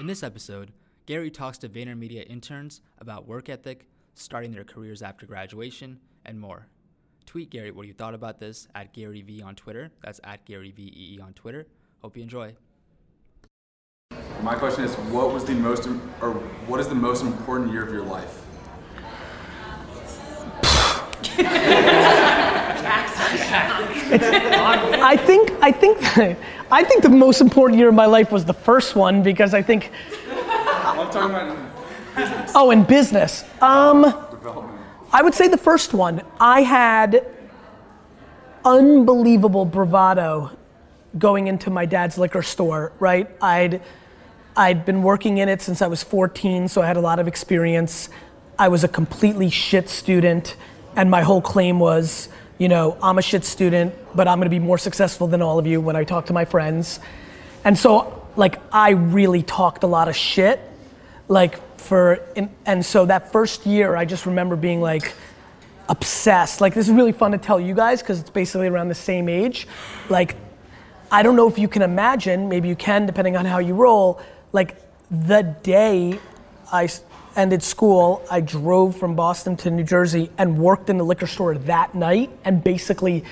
In this episode, Gary talks to VaynerMedia interns about work ethic, starting their careers after graduation, and more. Tweet Gary what you thought about this at GaryVee on Twitter. That's at GaryVEE on Twitter. Hope you enjoy. My question is, what was the most, or what is the most important year of your life? I think I think I think the most important year of my life was the first one because I think. I'm talking about business Oh, in business. Um. I would say the first one. I had unbelievable bravado going into my dad's liquor store, right? I'd I'd been working in it since I was 14, so I had a lot of experience. I was a completely shit student, and my whole claim was, you know, I'm a shit student, but I'm gonna be more successful than all of you when I talk to my friends. And so, like, I really talked a lot of shit, like, for, and, and so that first year, I just remember being like, obsessed. Like this is really fun to tell you guys because it's basically around the same age. Like I don't know if you can imagine, maybe you can depending on how you roll, like the day I ended school, I drove from Boston to New Jersey and worked in the liquor store that night and basically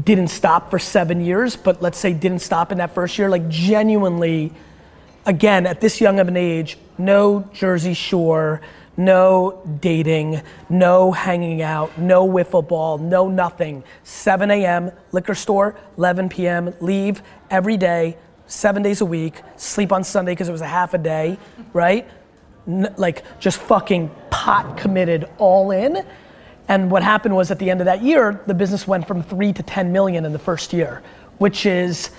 didn't stop for 7 years, but let's say didn't stop in that first year like genuinely again, at this young of an age, no Jersey Shore, no dating, no hanging out, no wiffle ball, no nothing. 7 a.m., liquor store, 11 p.m., leave every day, seven days a week, sleep on Sunday because it was a half a day, right? Like just fucking pot committed all in. And what happened was at the end of that year, the business went from three to 10 million in the first year, which is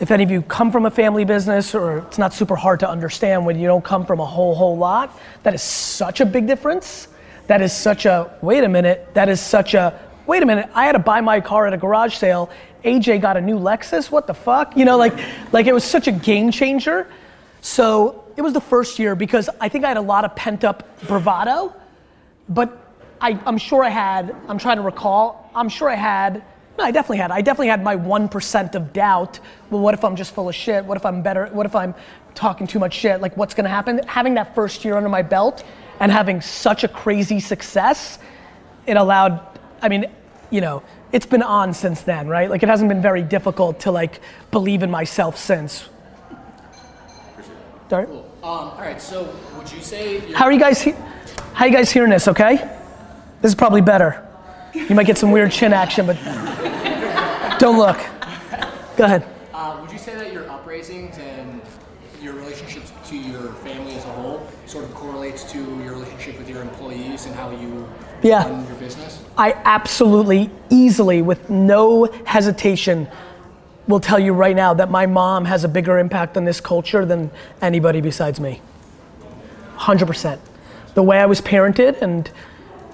if any of you come from a family business or it's not super hard to understand when you don't come from a whole whole lot that is such a big difference. That is such a wait a minute that is such a wait a minute i had to buy my car at a garage sale. Aj got a new lexus? What the fuck? You know like like it was such a game changer. So it was the first year because i think i had a lot of pent up bravado but I, I'm sure I had, I'm trying to recall, I'm sure I had, no, I definitely had. I definitely had my 1% of doubt. Well, what if I'm just full of shit? What if I'm better? What if I'm talking too much shit? Like, what's gonna happen? Having that first year under my belt and having such a crazy success, it allowed, I mean, you know, it's been on since then, right? Like, it hasn't been very difficult to like believe in myself since. Dart? Um, all right, so would you say How are you guys? He- how you guys hearing this? Okay, this is probably better. You might get some weird chin action, but don't look. Go ahead. uh, would you say that your upraisings and your relationships to your family as a whole sort of correlates to your relationship with your employees and how you Yeah. run your business? I absolutely, easily, with no hesitation, will tell you right now that my mom has a bigger impact on this culture than anybody besides me. 100%. The way I was parented, and,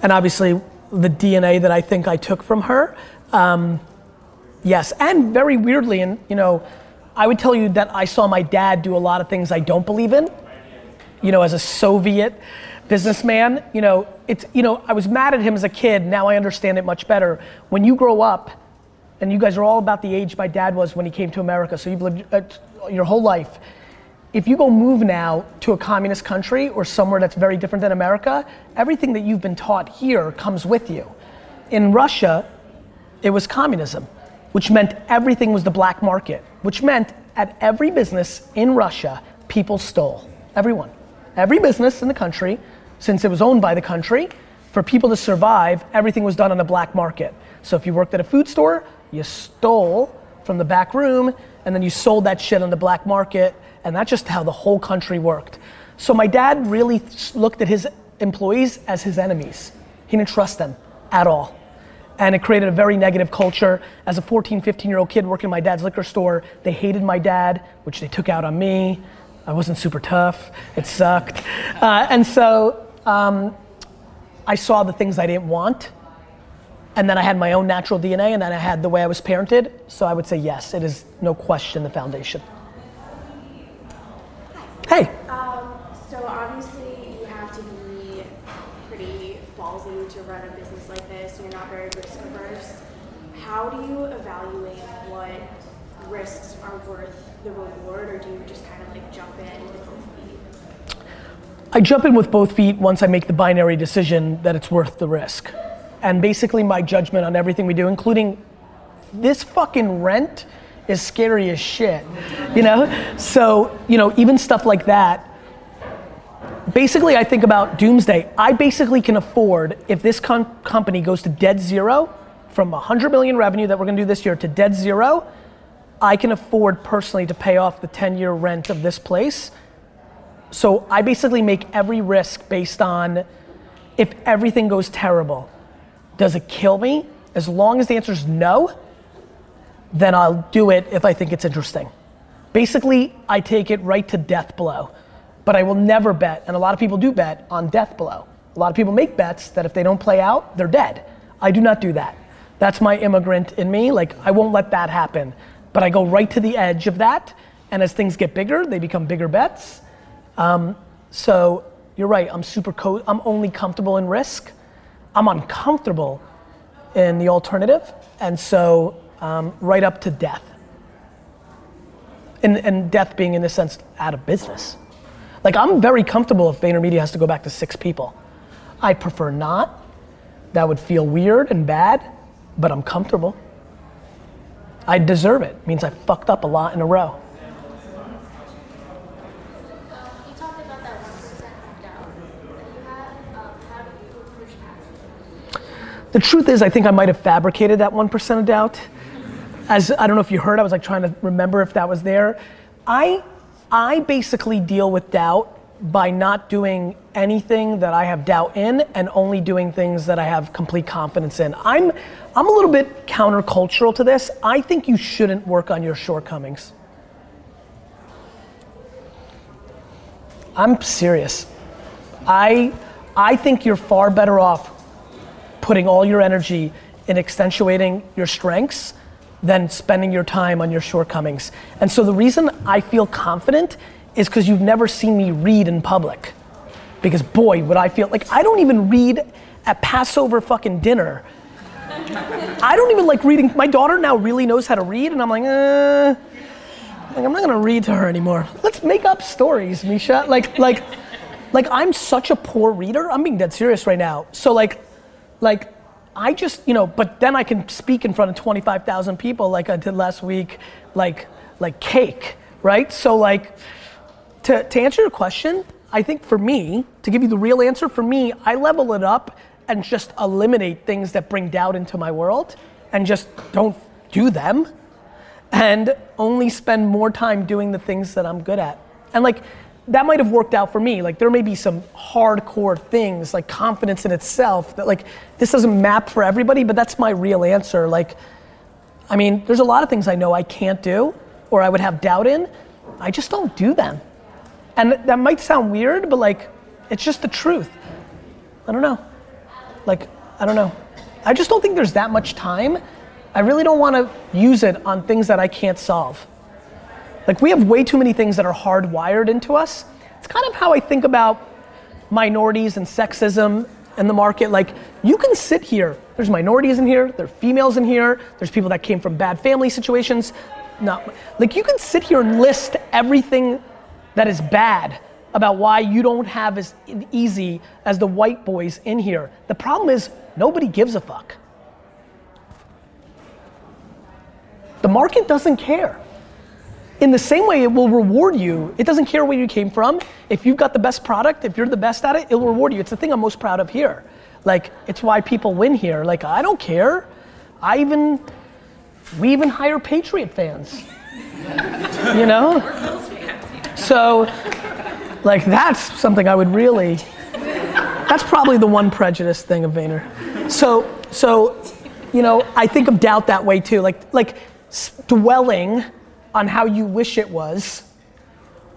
and obviously the DNA that I think I took from her, um, yes. And very weirdly, and you know, I would tell you that I saw my dad do a lot of things I don't believe in you know, as a Soviet businessman, you know, it's, you know, I was mad at him as a kid. Now I understand it much better. When you grow up, and you guys are all about the age my dad was when he came to America, so you've lived uh, your whole life. If you go move now to a communist country or somewhere that's very different than America, everything that you've been taught here comes with you. In Russia, it was communism, which meant everything was the black market, which meant at every business in Russia, people stole. Everyone. Every business in the country, since it was owned by the country, for people to survive, everything was done on the black market. So if you worked at a food store, you stole from the back room and then you sold that shit on the black market, and that's just how the whole country worked. So my dad really looked at his employees as his enemies. He didn't trust them at all and it created a very negative culture. As a 14, 15 year old kid working in my dad's liquor store, they hated my dad, which they took out on me. I wasn't super tough, it sucked. Uh, and so um, I saw the things I didn't want. And then I had my own natural DNA, and then I had the way I was parented. So I would say yes, it is no question the foundation. Hey, Um, so obviously you have to be pretty ballsy to run a business like this. You're not very risk averse. How do you evaluate what risks are worth the reward, or do you just kind of like jump in with both feet? I jump in with both feet once I make the binary decision that it's worth the risk. And basically, my judgment on everything we do, including this fucking rent, is scary as shit. You know? So, you know, even stuff like that. Basically, I think about doomsday. I basically can afford, if this com- company goes to dead zero, from 100 million revenue that we're gonna do this year to dead zero, I can afford personally to pay off the 10 year rent of this place so I basically make every risk based on if everything goes terrible, does it kill me? As long as the answer is no, then I'll do it if I think it's interesting. Basically, I take it right to death blow. But I will never bet, and a lot of people do bet on death blow. A lot of people make bets that if they don't play out, they're dead. I do not do that. That's my immigrant in me. Like, I won't let that happen. But I go right to the edge of that, and as things get bigger, they become bigger bets um, so you're right. I'm super. Co- I'm only comfortable in risk. I'm uncomfortable in the alternative, and so um, right up to death. And, and death being in this sense out of business. Like I'm very comfortable if VaynerMedia has to go back to six people. I prefer not. That would feel weird and bad, but I'm comfortable. I deserve it. it means I fucked up a lot in a row. The truth is, I think I might have fabricated that 1% of doubt. As I don't know if you heard, I was like trying to remember if that was there. I, I basically deal with doubt by not doing anything that I have doubt in and only doing things that I have complete confidence in. I'm, I'm a little bit countercultural to this. I think you shouldn't work on your shortcomings. I'm serious. I, I think you're far better off putting all your energy in accentuating your strengths than spending your time on your shortcomings. And so the reason I feel confident is because you've never seen me read in public. Because boy, would I feel like I don't even read at Passover fucking dinner. I don't even like reading. My daughter now really knows how to read, and I'm like, uh, like I'm not gonna read to her anymore. Let's make up stories, Misha. Like, like, like I'm such a poor reader. I'm being dead serious right now. So like, like, I just, you know, but then I can speak in front of 25,000 people like I did last week, like, like cake, right? So like, to, to answer your question, I think for me, to give you the real answer, for me, I level it up and just eliminate things that bring doubt into my world and just don't do them and only spend more time doing the things that I'm good at. And like, that might have worked out for me. Like there may be some hardcore things like confidence in itself that like this doesn't map for everybody, but that's my real answer. Like, I mean, there's a lot of things I know I can't do or I would have doubt in. I just don't do them. And that might sound weird, but like it's just the truth. I don't know. Like, I don't know. I just don't think there's that much time. I really don't want to use it on things that I can't solve. Like we have way too many things that are hardwired into us. It's kind of how I think about minorities and sexism in the market. Like you can sit here, there's minorities in here, there are females in here, there's people that came from bad family situations. No, like you can sit here and list everything that is bad about why you don't have as easy as the white boys in here. The problem is nobody gives a fuck. The market doesn't care in the same way it will reward you. It doesn't care where you came from. If you've got the best product, if you're the best at it, it'll reward you. It's the thing I'm most proud of here. Like, it's why people win here. Like, I don't care. I even, we even hire Patriot fans. you know? So, like, that's something I would really, that's probably the one prejudice thing of Vayner. So, so, you know, I think of doubt that way too. Like, like dwelling on how you wish it was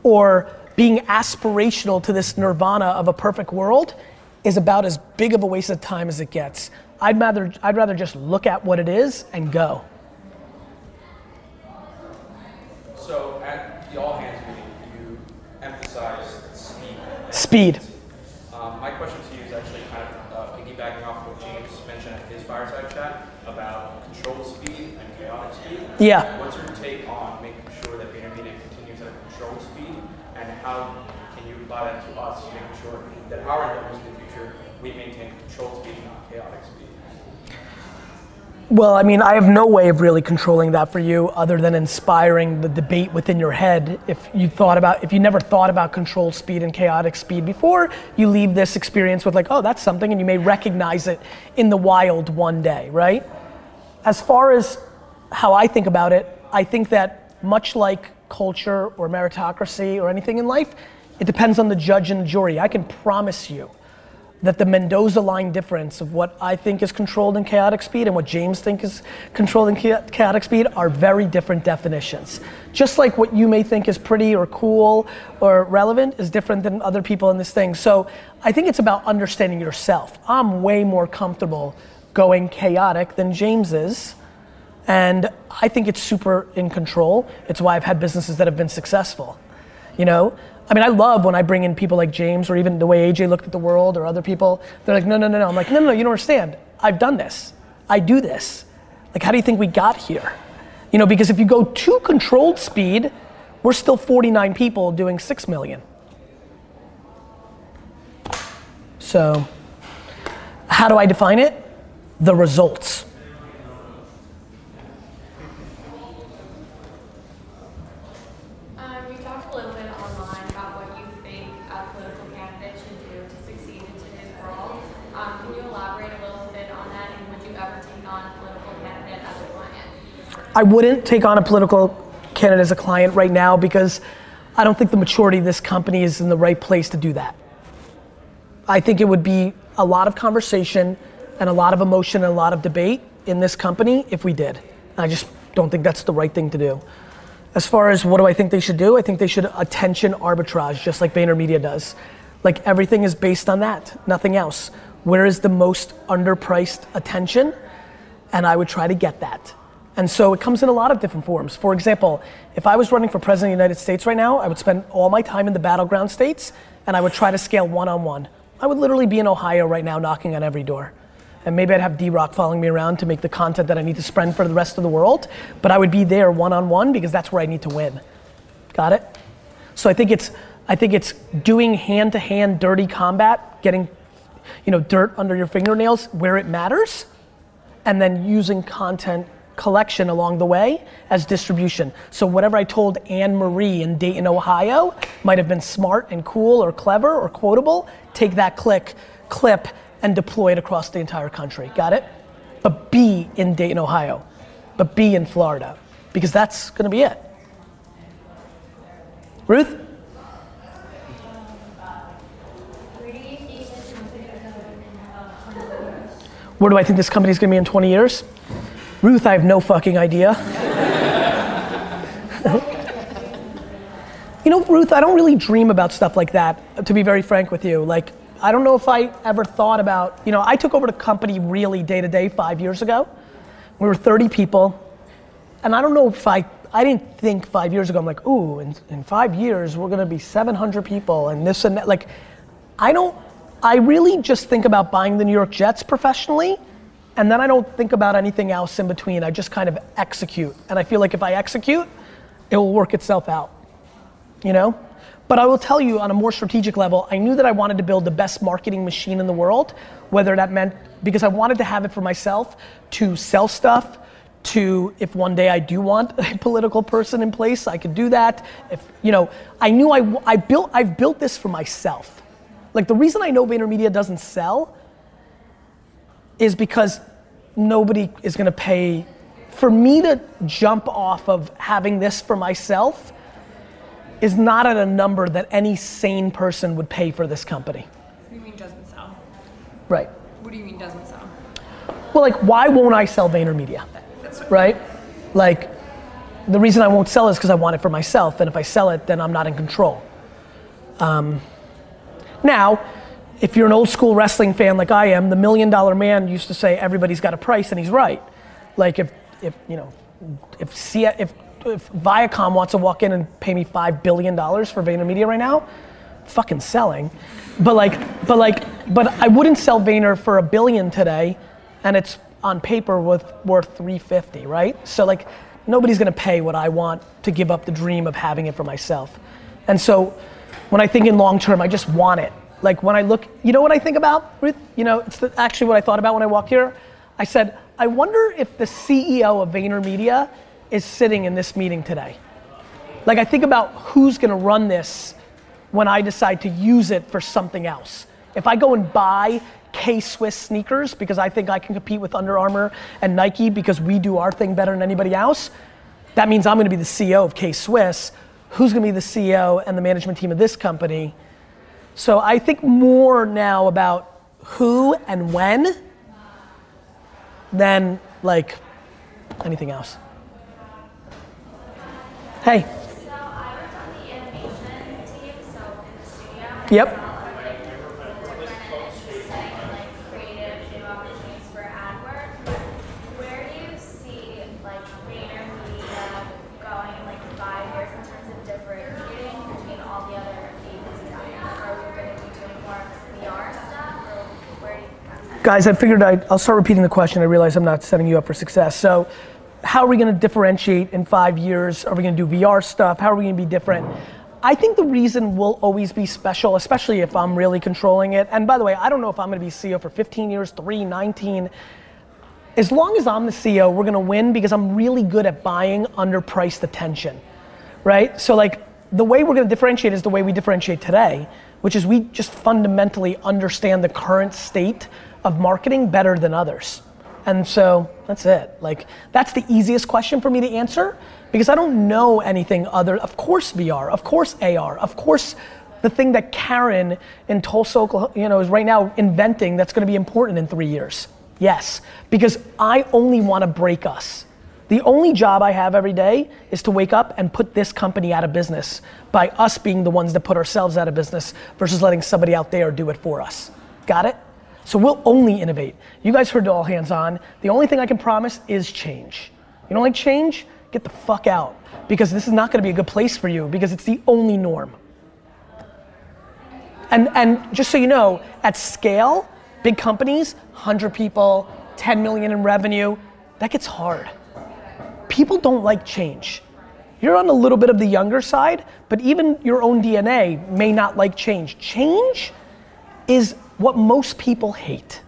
or being aspirational to this nirvana of a perfect world is about as big of a waste of time as it gets. I'd rather, I'd rather just look at what it is and go. So at the all hands meeting, you emphasized speed. Speed. Um, my question to you is actually kind of uh, piggybacking off what James mentioned at his fireside chat. about controlled speed and chaotic speed. Yeah. What's your take on making sure that VaynerMedia continues at a controlled speed, and how apply that to us, sure that our endeavors in the future we maintain controlled speed, not chaotic speed? Well, I mean, I have no way of really controlling that for you other than inspiring the debate within your head. If you thought about, if you never thought about controlled speed and chaotic speed before, you leave this experience with like, oh, that's something, and you may recognize it in the wild one day, right? As far as how I think about it, I think that much like culture or meritocracy or anything in life, it depends on the judge and the jury. I can promise you that the Mendoza line difference of what I think is controlled and chaotic speed and what James thinks is controlled and chaotic speed are very different definitions. Just like what you may think is pretty or cool or relevant is different than other people in this thing. So I think it's about understanding yourself. I'm way more comfortable going chaotic than James is. And I think it's super in control. It's why I've had businesses that have been successful. You know, I mean, I love when I bring in people like James or even the way AJ looked at the world or other people. They're like, no, no, no, no. I'm like, no, no, no, you don't understand. I've done this. I do this. Like, how do you think we got here? You know, because if you go too controlled speed, we're still 49 people doing 6 million. So, how do I define it? The results. Um, you talked a little bit online about what you think a political candidate should do to succeed in today's world. Um, can you elaborate a little bit on that, and would you ever take on a political candidate as a client? I wouldn't take on a political candidate as a client right now because I don't think the maturity of this company is in the right place to do that. I think it would be a lot of conversation and a lot of emotion and a lot of debate in this company if we did. I just don't think that's the right thing to do. As far as what do I think they should do, I think they should attention arbitrage just like VaynerMedia does. Like everything is based on that, nothing else. Where is the most underpriced attention? And I would try to get that. And so it comes in a lot of different forms. For example, if I was running for president of the United States right now, I would spend all my time in the battleground states and I would try to scale one on one. I would literally be in Ohio right now knocking on every door. And maybe I'd have D Rock following me around to make the content that I need to spread for the rest of the world, but I would be there one on one because that's where I need to win. Got it? So I think it's I think it's doing hand to hand dirty combat, getting you know dirt under your fingernails where it matters, and then using content collection along the way as distribution. So whatever I told Anne Marie in Dayton, Ohio might have been smart and cool or clever or quotable. Take that click, clip, and deploy it across the entire country. Got it? But be in Dayton, Ohio. But be in Florida. Because that's gonna be it. Ruth? Where do I think this company is gonna be in 20 years? Ruth, I have no fucking idea. you know, Ruth, I don't really dream about stuff like that, to be very frank with you. Like, I don't know if I ever thought about, you know, I took over the company really day to day five years ago. We were 30 people. And I don't know if I, I didn't think five years ago, I'm like, ooh, in, in five years, we're gonna be 700 people and this and that. Like, I don't, I really just think about buying the New York Jets professionally. And then I don't think about anything else in between. I just kind of execute. And I feel like if I execute, it will work itself out. You know? But I will tell you on a more strategic level, I knew that I wanted to build the best marketing machine in the world, whether that meant because I wanted to have it for myself to sell stuff, to if one day I do want a political person in place, I could do that. If you know, I knew I, I built I've built this for myself. Like the reason I know VaynerMedia doesn't sell is because nobody is gonna pay for me to jump off of having this for myself is not at a number that any sane person would pay for this company. What do you mean doesn't sell? Right. What do you mean doesn't sell? Well, like, why won't I sell VaynerMedia? That's Right? Like, the reason I won't sell is because I want it for myself, and if I sell it, then I'm not in control. Um, now, if you're an old school wrestling fan like I am, the million dollar man used to say everybody's got a price, and he's right. Like, if, if you know, if, C- if if Viacom wants to walk in and pay me five billion dollars for VaynerMedia right now, fucking selling. But like, but like, but I wouldn't sell Vayner for a billion today, and it's on paper worth worth 350, right? So like nobody's gonna pay what I want to give up the dream of having it for myself. And so when I think in long term, I just want it. Like when I look, you know what I think about, Ruth? You know, it's the, actually what I thought about when I walked here. I said, I wonder if the CEO of VaynerMedia is sitting in this meeting today. Like I think about who's gonna run this when I decide to use it for something else. If I go and buy K-Swiss sneakers because I think I can compete with Under Armour and Nike because we do our thing better than anybody else, that means I'm gonna be the CEO of K-Swiss. Who's gonna be the CEO and the management team of this company? So I think more now about who and when than like anything else. Hey. So I worked on the animation team, so in the studio. Yep. Like different and interesting, like creative new opportunities for ad work. Where do you see like VaynerMedia going in like five years in terms of differentiating between all the other agencies out there? Are we going to be doing more VR stuff, or where do you think that's headed? Guys, I figured I'd, I'll start repeating the question. I realize I'm not setting you up for success. So, how are we going to differentiate in five years? Are we going to do VR stuff? How are we going to be different? I think the reason we'll always be special, especially if I'm really controlling it, and by the way, I don't know if I'm going to be CEO for 15 years, 3, 19. As long as I'm the CEO, we're going to win because I'm really good at buying underpriced attention, right? So, like, the way we're going to differentiate is the way we differentiate today, which is we just fundamentally understand the current state of marketing better than others. And so that's it. Like, that's the easiest question for me to answer because I don't know anything other. Of course, VR, of course, AR, of course, the thing that Karen in Tulsa, Oklahoma, you know, is right now inventing that's going to be important in three years. Yes, because I only want to break us. The only job I have every day is to wake up and put this company out of business by us being the ones that put ourselves out of business versus letting somebody out there do it for us. Got it? So we'll only innovate. You guys heard all hands on. The only thing I can promise is change. You don't like change? Get the fuck out because this is not going to be a good place for you because it's the only norm. And and just so you know, at scale, big companies, 100 people, 10 million in revenue, that gets hard. People don't like change. You're on a little bit of the younger side, but even your own DNA may not like change. Change is what most people hate.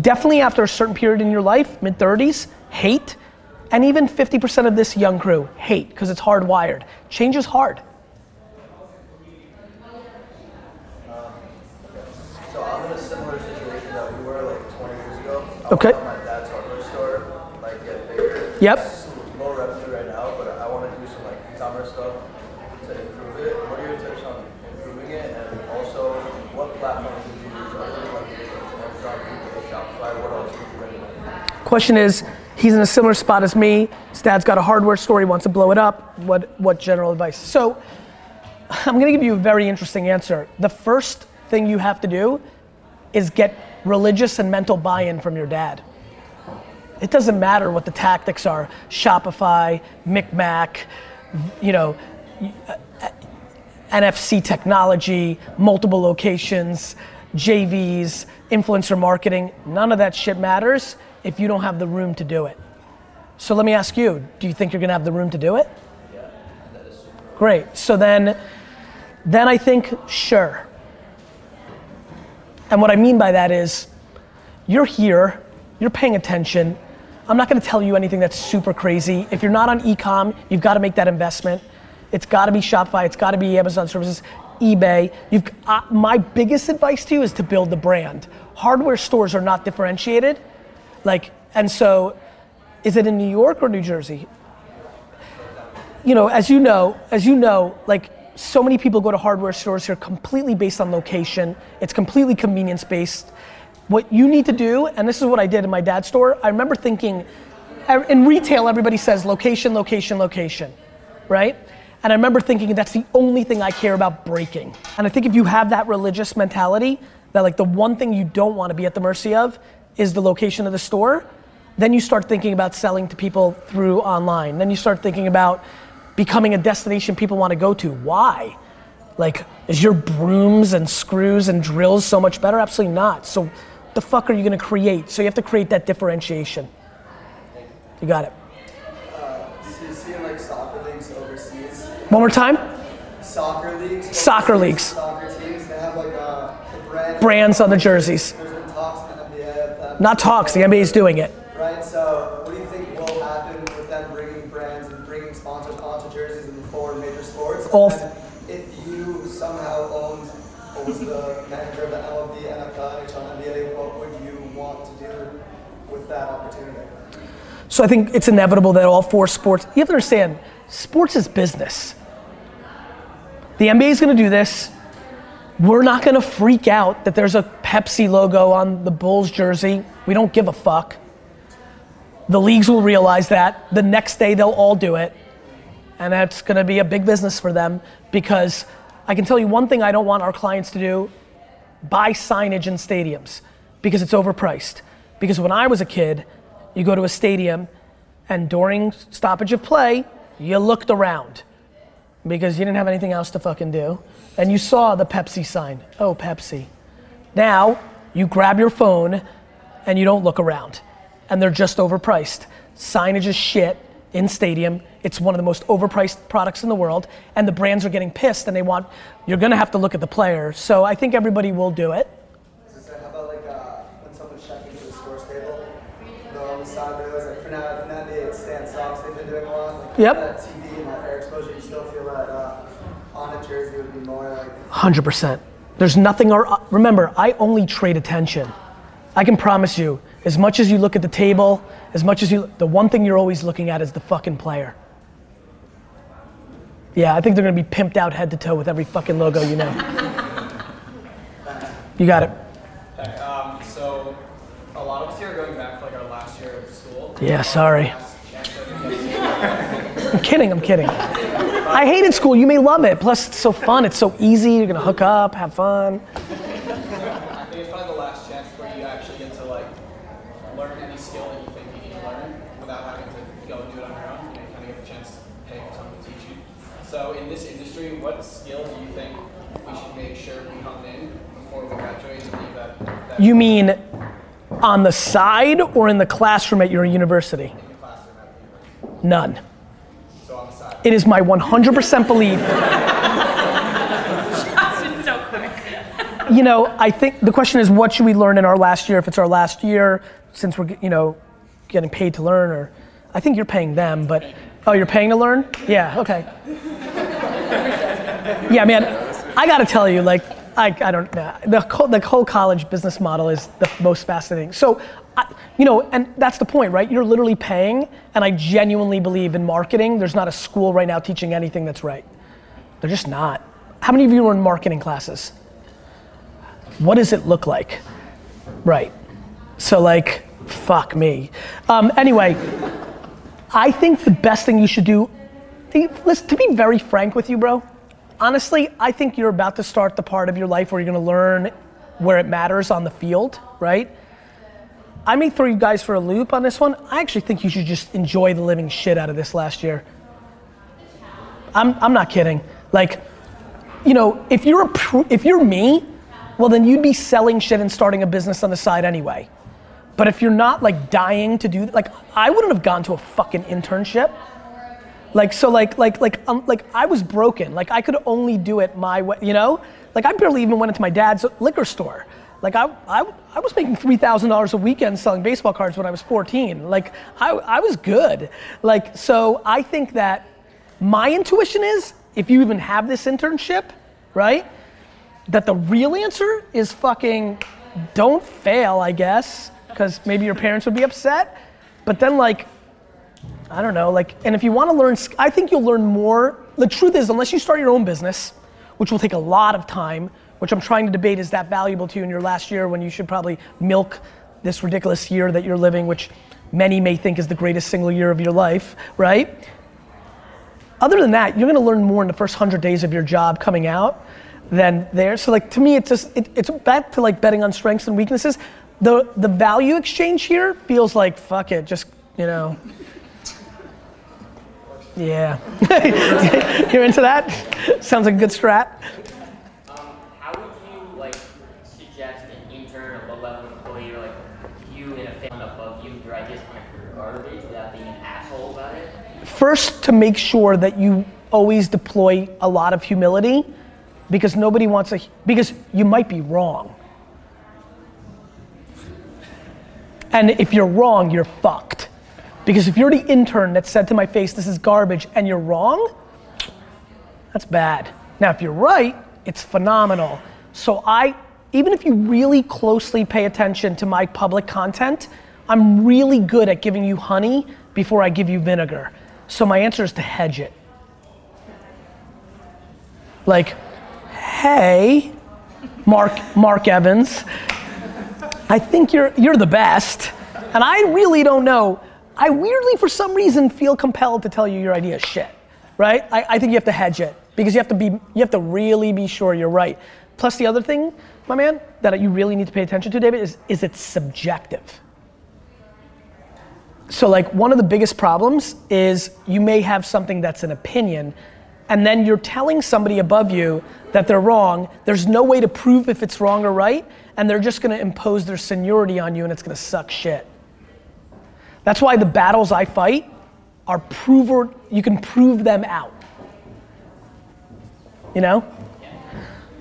Definitely after a certain period in your life, mid 30s, hate, and even 50% of this young crew hate because it's hardwired. Change is hard. So I'm in a similar situation that we were like 20 years ago. Okay. my dad's hardware store, like get bigger. Yep. It's low revenue right now, but I want to do some like e-commerce stuff to improve it. What are your tips on improving it? And also, what platforms would you use? Other than like Amazon, Google, Shopify, what else would you recommend? Question is, he's in a similar spot as me. His dad's got a hardware store. He wants to blow it up. What what general advice? So, I'm going to give you a very interesting answer. The first thing you have to do is get religious and mental buy-in from your dad. It doesn't matter what the tactics are. Shopify, Micmac, you know, NFC technology, multiple locations, JVs, influencer marketing, none of that shit matters if you don't have the room to do it. So let me ask you, do you think you're gonna have the room to do it? Yeah, Great. So then then I think sure. And what I mean by that is you're here, you're paying attention. I'm not gonna tell you anything that's super crazy. If you're not on ecom, you've got to make that investment. It's got to be Shopify, it's got to be Amazon services, eBay. Uh, my biggest advice to you is to build the brand. Hardware stores are not differentiated. Like, and so is it in New York or New Jersey? you know, as you know, as you know, like so many people go to hardware stores here completely based on location. It's completely convenience based. What you need to do, and this is what I did in my dad's store, I remember thinking, in retail, everybody says location, location, location, right? And I remember thinking that's the only thing I care about breaking. And I think if you have that religious mentality, that like the one thing you don't want to be at the mercy of is the location of the store, then you start thinking about selling to people through online. Then you start thinking about becoming a destination people want to go to. Why? Like, is your brooms and screws and drills so much better? Absolutely not. So the fuck are you gonna create? So you have to create that differentiation. You got it. So see like soccer leagues overseas, One more time. soccer leagues, Soccer leagues. soccer teams, they have like uh, brand. Brands on the jerseys. There's been talks in the NBA. That, Not talks, the NBA is doing it. Right. So what do you think will happen with them bringing brands and bringing sponsors onto jerseys in the four major sports? All if you somehow owned or was the manager of the MLB, NFL, NHL, NBA, what would you want to do with that opportunity? So I think it's inevitable that all four sports, you have to understand, sports is business. The NBA is going to do this. We're not going to freak out that there's a Pepsi logo on the Bulls jersey. We don't give a fuck. The leagues will realize that. The next day they'll all do it. And that's going to be a big business for them because I can tell you one thing I don't want our clients to do buy signage in stadiums because it's overpriced. Because when I was a kid, you go to a stadium and during stoppage of play, you looked around because you didn't have anything else to fucking do. And you saw the Pepsi sign. Oh, Pepsi. Now, you grab your phone and you don't look around. And they're just overpriced. Signage is shit in stadium. It's one of the most overpriced products in the world. And the brands are getting pissed and they want, you're gonna have to look at the player. So I think everybody will do it. So 100%. There's nothing, or remember, I only trade attention. I can promise you, as much as you look at the table, as much as you, the one thing you're always looking at is the fucking player. Yeah, I think they're gonna be pimped out head to toe with every fucking logo you know. You got it. Okay, um, so a lot of us here are going back for like our last year of school. Yeah, sorry. Last chance that we get- I'm kidding, I'm kidding. I hated school, you may love it. Plus, it's so fun, it's so easy, you're gonna hook up, have fun. I think it's probably the last chance where you actually get to like learn any skill that you think you need to learn without having to go and do it on your own. You, kind of get the chance to pay for someone to teach you. So in this industry, what skill do you think we should make sure we hone in before we graduate and leave that, that You mean on the side or in the classroom at your university? in the classroom at the university? None. So on the side. It is my 100% belief. You know, I think the question is, what should we learn in our last year? If it's our last year, since we're you know getting paid to learn, or I think you're paying them, but oh, you're paying to learn? Yeah. Okay. Yeah, man. I gotta tell you, like, I, I don't know. The, the whole college business model is the most fascinating. So, You know, and that's the point, right? You're literally paying, and I genuinely believe in marketing. There's not a school right now teaching anything that's right. They're just not. How many of you are in marketing classes? What does it look like? Right. So, like, fuck me. Um, anyway, I think the best thing you should do, listen, to be very frank with you, bro, honestly, I think you're about to start the part of your life where you're gonna learn where it matters on the field, right? I may throw you guys for a loop on this one. I actually think you should just enjoy the living shit out of this last year. I'm, I'm not kidding. Like, you know, if you're a pr- if you're me, well then you'd be selling shit and starting a business on the side anyway. But if you're not like dying to do like I wouldn't have gone to a fucking internship. Like so like like like um, like I was broken. Like I could only do it my way, you know? Like I barely even went into my dad's liquor store. Like I, I, I was making $3,000 a weekend selling baseball cards when I was 14. Like I, I was good. Like so I think that my intuition is if you even have this internship, right? That the real answer is fucking don't fail, I guess, because maybe your parents would be upset. But then like I don't know, like, and if you want to learn, I think you'll learn more. The truth is, unless you start your own business, which will take a lot of time, which I'm trying to debate is that valuable to you in your last year when you should probably milk this ridiculous year that you're living, which many may think is the greatest single year of your life, right? Other than that, you're gonna learn more in the first hundred days of your job coming out than there. So like to me, it's just it, it's back to like betting on strengths and weaknesses. The the value exchange here feels like fuck it, just you know. Yeah. You're into that? Sounds like a good strat. Um, how would you like suggest an intern or low-level employee first to make sure that you always deploy a lot of humility because nobody wants a because you might be wrong. And if you're wrong, you're fucked. Because if you're the intern that said to my face, this is garbage, and you're wrong, that's bad. Now, if you're right, it's phenomenal. So I, even if you really closely pay attention to my public content, I'm really good at giving you honey before I give you vinegar. So my answer is to hedge it. Like, hey, Mark, Mark Evans, I think you're, you're the best. And I really don't know. I weirdly, for some reason, feel compelled to tell you your idea is shit, right? I, I think you have to hedge it because you have to be, you have to really be sure you're right. Plus, the other thing, my man, that you really need to pay attention to, David, is is it's subjective. So, like, one of the biggest problems is you may have something that's an opinion, and then you're telling somebody above you that they're wrong. There's no way to prove if it's wrong or right, and they're just gonna impose their seniority on you, and it's gonna suck shit. That's why the battles I fight are prover, you can prove them out. You know?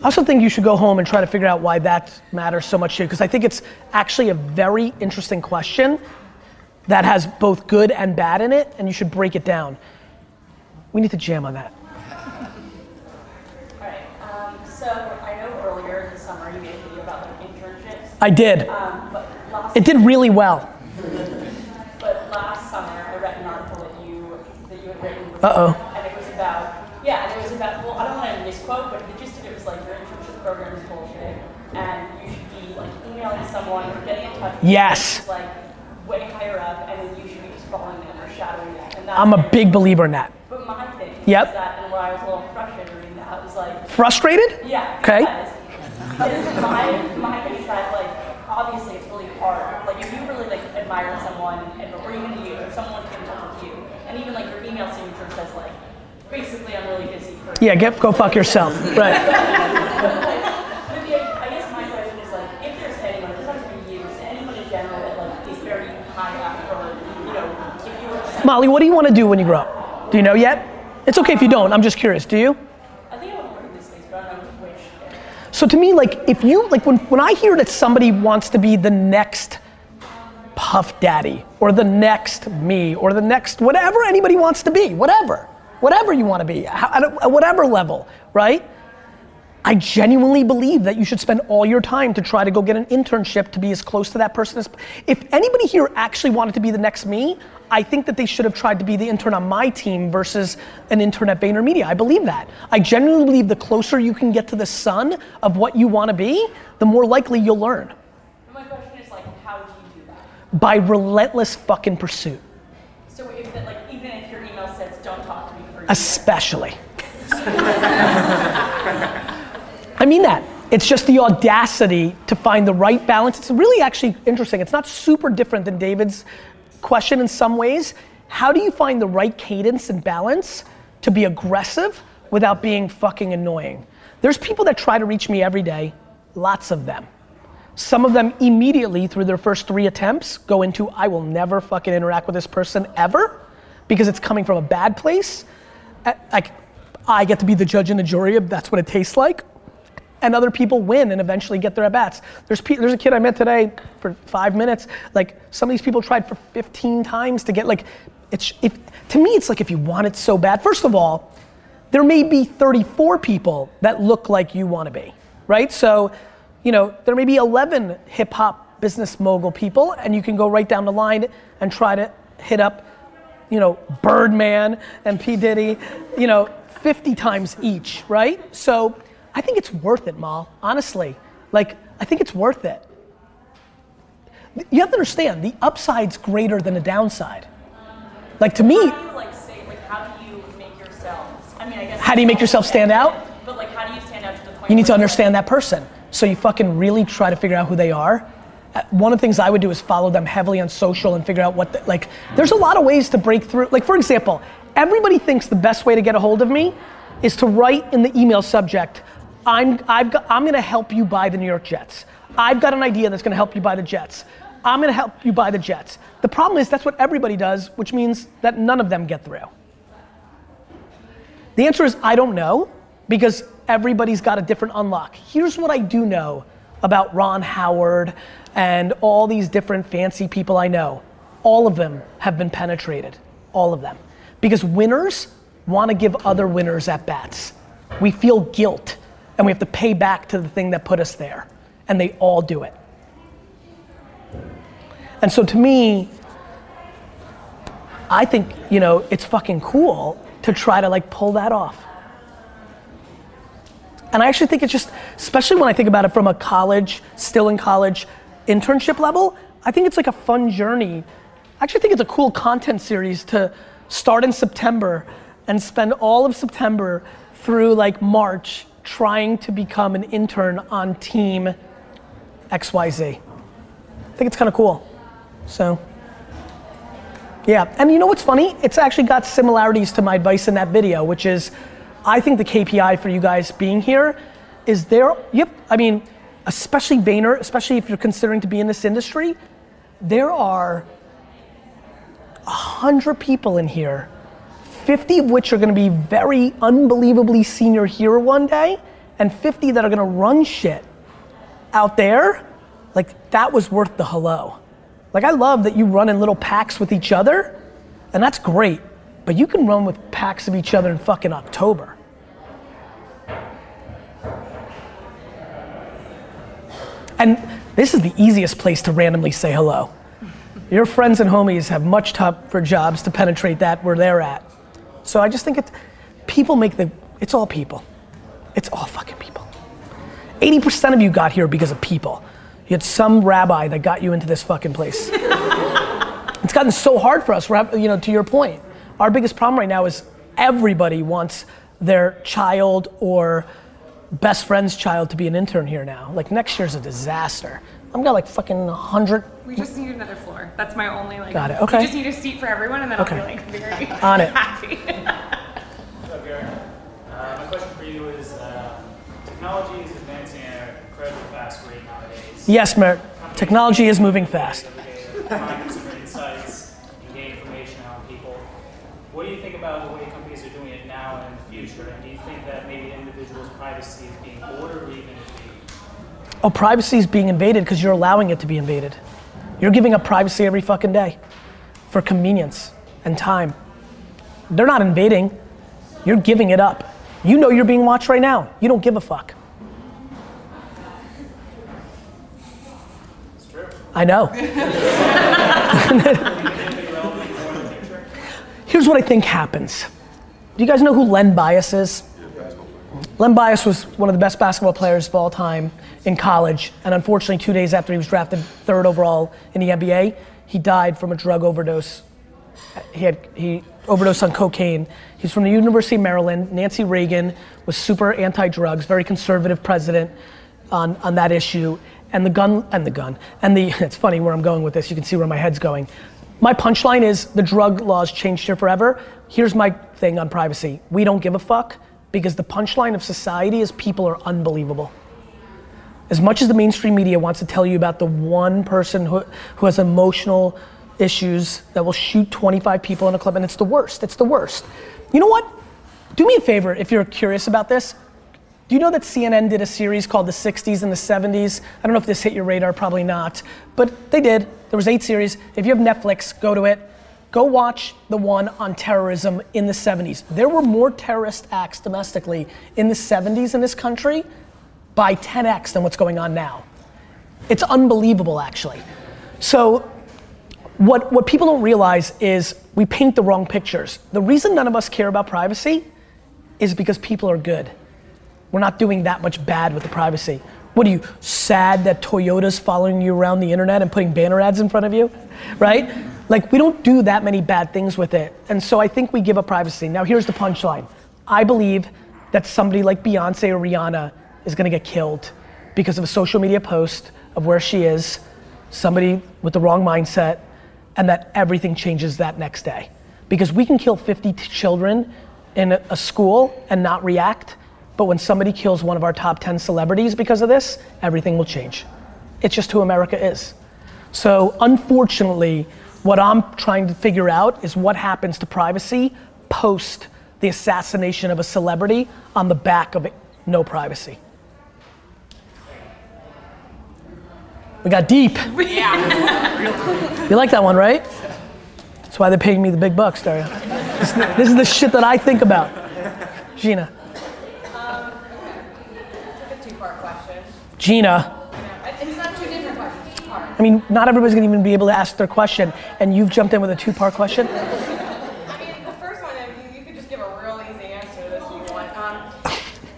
I also think you should go home and try to figure out why that matters so much to you, because I think it's actually a very interesting question that has both good and bad in it, and you should break it down. We need to jam on that. Alright, um, so I know earlier in the summer you made a video about like internships. I did. Um, but last It did really well. But last summer I read an article that you that you had written. Uh-oh. And it was about yeah, and it was about well, I don't want to misquote, but the gist of it was like your internship program is bullshit, and you should be like emailing someone or getting in touch. with Yes. who's, Like way higher up, and then you should be just following them or shadowing them. And that's I'm a big believer in that. But my thing Yep. is that, and where I was a little frustrated reading that, was like, Frustrated? yeah. Okay. Because my my thing is that like obviously it's really hard. Like if you really like admire someone, and, or even you, if someone came touch with you, and even like your email signature says like, basically I'm really busy for. Yeah, get go fuck yourself. Right. But, like, but the, I guess my question is like, if there's anyone, it doesn't have to be you, just anyone in general that like is very high up, or you know, if you were to send Molly, what do you want to do when you grow up? Do you know yet? It's okay if you don't. I'm just curious. Do you? I think I want to work in this space, but I don't know which. So to me, like if you like when when I hear that somebody wants to be the next Puff Daddy or the next me or the next whatever anybody wants to be, whatever, whatever you want to be, how- at, a- at whatever level, right? I genuinely believe that you should spend all your time to try to go get an internship to be as close to that person as. If anybody here actually wanted to be the next me, I think that they should have tried to be the intern on my team versus an intern at VaynerMedia. I believe that. I genuinely believe the closer you can get to the sun of what you want to be, the more likely you'll learn My question is like, how do you do that? by relentless fucking pursuit, So if that, like, even if your email says don't talk to me for especially. I mean that. It's just the audacity to find the right balance. It's really actually interesting. It's not super different than David's question in some ways. How do you find the right cadence and balance to be aggressive without being fucking annoying? There's people that try to reach me every day, lots of them. Some of them immediately through their first three attempts go into I will never fucking interact with this person ever because it's coming from a bad place. Like I get to be the judge and the jury of that's what it tastes like. And other people win and eventually get their at bats. There's pe- there's a kid I met today for five minutes. Like some of these people tried for 15 times to get like it's if to me it's like if you want it so bad. First of all, there may be 34 people that look like you want to be, right? So, you know, there may be 11 hip hop business mogul people, and you can go right down the line and try to hit up, you know, Birdman and P. Diddy, you know, 50 times each, right? So, I think it's worth it, Mal, honestly. Like, I think it's worth it. You have to understand, the upside's greater than the downside. Like, to me, how do you like say like how do you make yourself? I mean, I guess. How do you make yourself stand out? But like, how do you stand out to the point? You need to understand that person. So you fucking really try to figure out who they are. Uh, One of the things I would do is follow them heavily on social and figure out what, the, like, there's a lot of ways to break through. Like, for example, everybody thinks the best way to get a hold of me is to write in the email subject, I'm, I've got, I'm gonna help you buy the New York Jets. I've got an idea that's gonna help you buy the Jets. I'm gonna help you buy the Jets. The problem is that's what everybody does, which means that none of them get through. The answer is I don't know because everybody's got a different unlock. Here's what I do know about Ron Howard and all these different fancy people I know. All of them have been penetrated. All of them. Because winners want to give other winners at bats. We feel guilt and we have to pay back to the thing that put us there. And they all do it. And so to me, I think, you know, it's fucking cool to try to like pull that off. And I actually think it's just, especially when I think about it from a college, still in college, internship level, I think it's like a fun journey. I actually think it's a cool content series to start in September and spend all of September through like March trying to become an intern on team XYZ. I think it's kind of cool. So, yeah. And you know what's funny? It's actually got similarities to my advice in that video, which is I think the KPI for you guys being here is there, yep, I mean, especially Vayner, especially if you're considering to be in this industry, there are a hundred people in here, 50 of which are gonna be very unbelievably senior here one day, and 50 that are gonna run shit out there. Like that was worth the hello. Like I love that you run in little packs with each other, and that's great. But you can run with packs of each other in fucking October. And this is the easiest place to randomly say hello. Your friends and homies have much tougher jobs to penetrate that where they're at. So I just think it, people make the, it's all people. It's all fucking people. 80% of you got here because of people. You had some rabbi that got you into this fucking place. it's gotten so hard for us, you know, to your point. Our biggest problem right now is everybody wants their child or best friend's child to be an intern here now. Like next year's a disaster. I'm got like fucking 100. We just need another floor. That's my only like. Got it, okay. We just need a seat for everyone, and then Okay. I'll be like very On it. happy. What's up, Gary? Uh, my question for you is uh, technology is advancing at an incredibly fast rate nowadays. Yes, Merritt. Technology is moving fast. Find consumer insights and gain information on people. What do you think about the way companies are doing it now and in the future? And do you think that maybe individuals' privacy is being ordered or even invaded? Oh, privacy is being invaded because you're allowing it to be invaded. You're giving up privacy every fucking day for convenience and time. They're not invading, you're giving it up. You know you're being watched right now. You don't give a fuck. I know. Here's what I think happens. Do you guys know who Len Bias is? Len Bias was one of the best basketball players of all time in college, and unfortunately, two days after he was drafted third overall in the NBA, he died from a drug overdose. He had he overdosed on cocaine. He's from the University of Maryland. Nancy Reagan was super anti-drugs, very conservative president on, on that issue. And the gun and the gun and the it's funny where I'm going with this. You can see where my head's going. My punchline is the drug laws changed here forever. Here's my thing on privacy. We don't give a fuck because the punchline of society is people are unbelievable. As much as the mainstream media wants to tell you about the one person who, who has emotional issues that will shoot 25 people in a club, and it's the worst. It's the worst. You know what? Do me a favor if you're curious about this. Do you know that CNN did a series called The 60s and the 70s? I don't know if this hit your radar, probably not. But they did. There was eight series. If you have Netflix, go to it. Go watch the one on terrorism in the 70s. There were more terrorist acts domestically in the 70s in this country by 10x than what's going on now. It's unbelievable, actually. So, what, what people don't realize is we paint the wrong pictures. The reason none of us care about privacy is because people are good. We're not doing that much bad with the privacy. What are you, sad that Toyota's following you around the internet and putting banner ads in front of you? Right? Like, we don't do that many bad things with it. And so I think we give up privacy. Now, here's the punchline I believe that somebody like Beyonce or Rihanna is gonna get killed because of a social media post of where she is, somebody with the wrong mindset, and that everything changes that next day. Because we can kill 50 t- children in a school and not react, but when somebody kills one of our top 10 celebrities because of this, everything will change. It's just who America is. So, unfortunately, what I'm trying to figure out is what happens to privacy post the assassination of a celebrity on the back of it, no privacy. We got deep. Yeah. You like that one, right? That's why they're paying me the big bucks, Daria. This, this is the shit that I think about. Gina. Um, It's a two-part question. Gina. It's not two different questions, two parts. I mean, not everybody's gonna even be able to ask their question, and you've jumped in with a two part question. I mean, the first one, I mean, you could just give a real easy answer to this if you want. Um,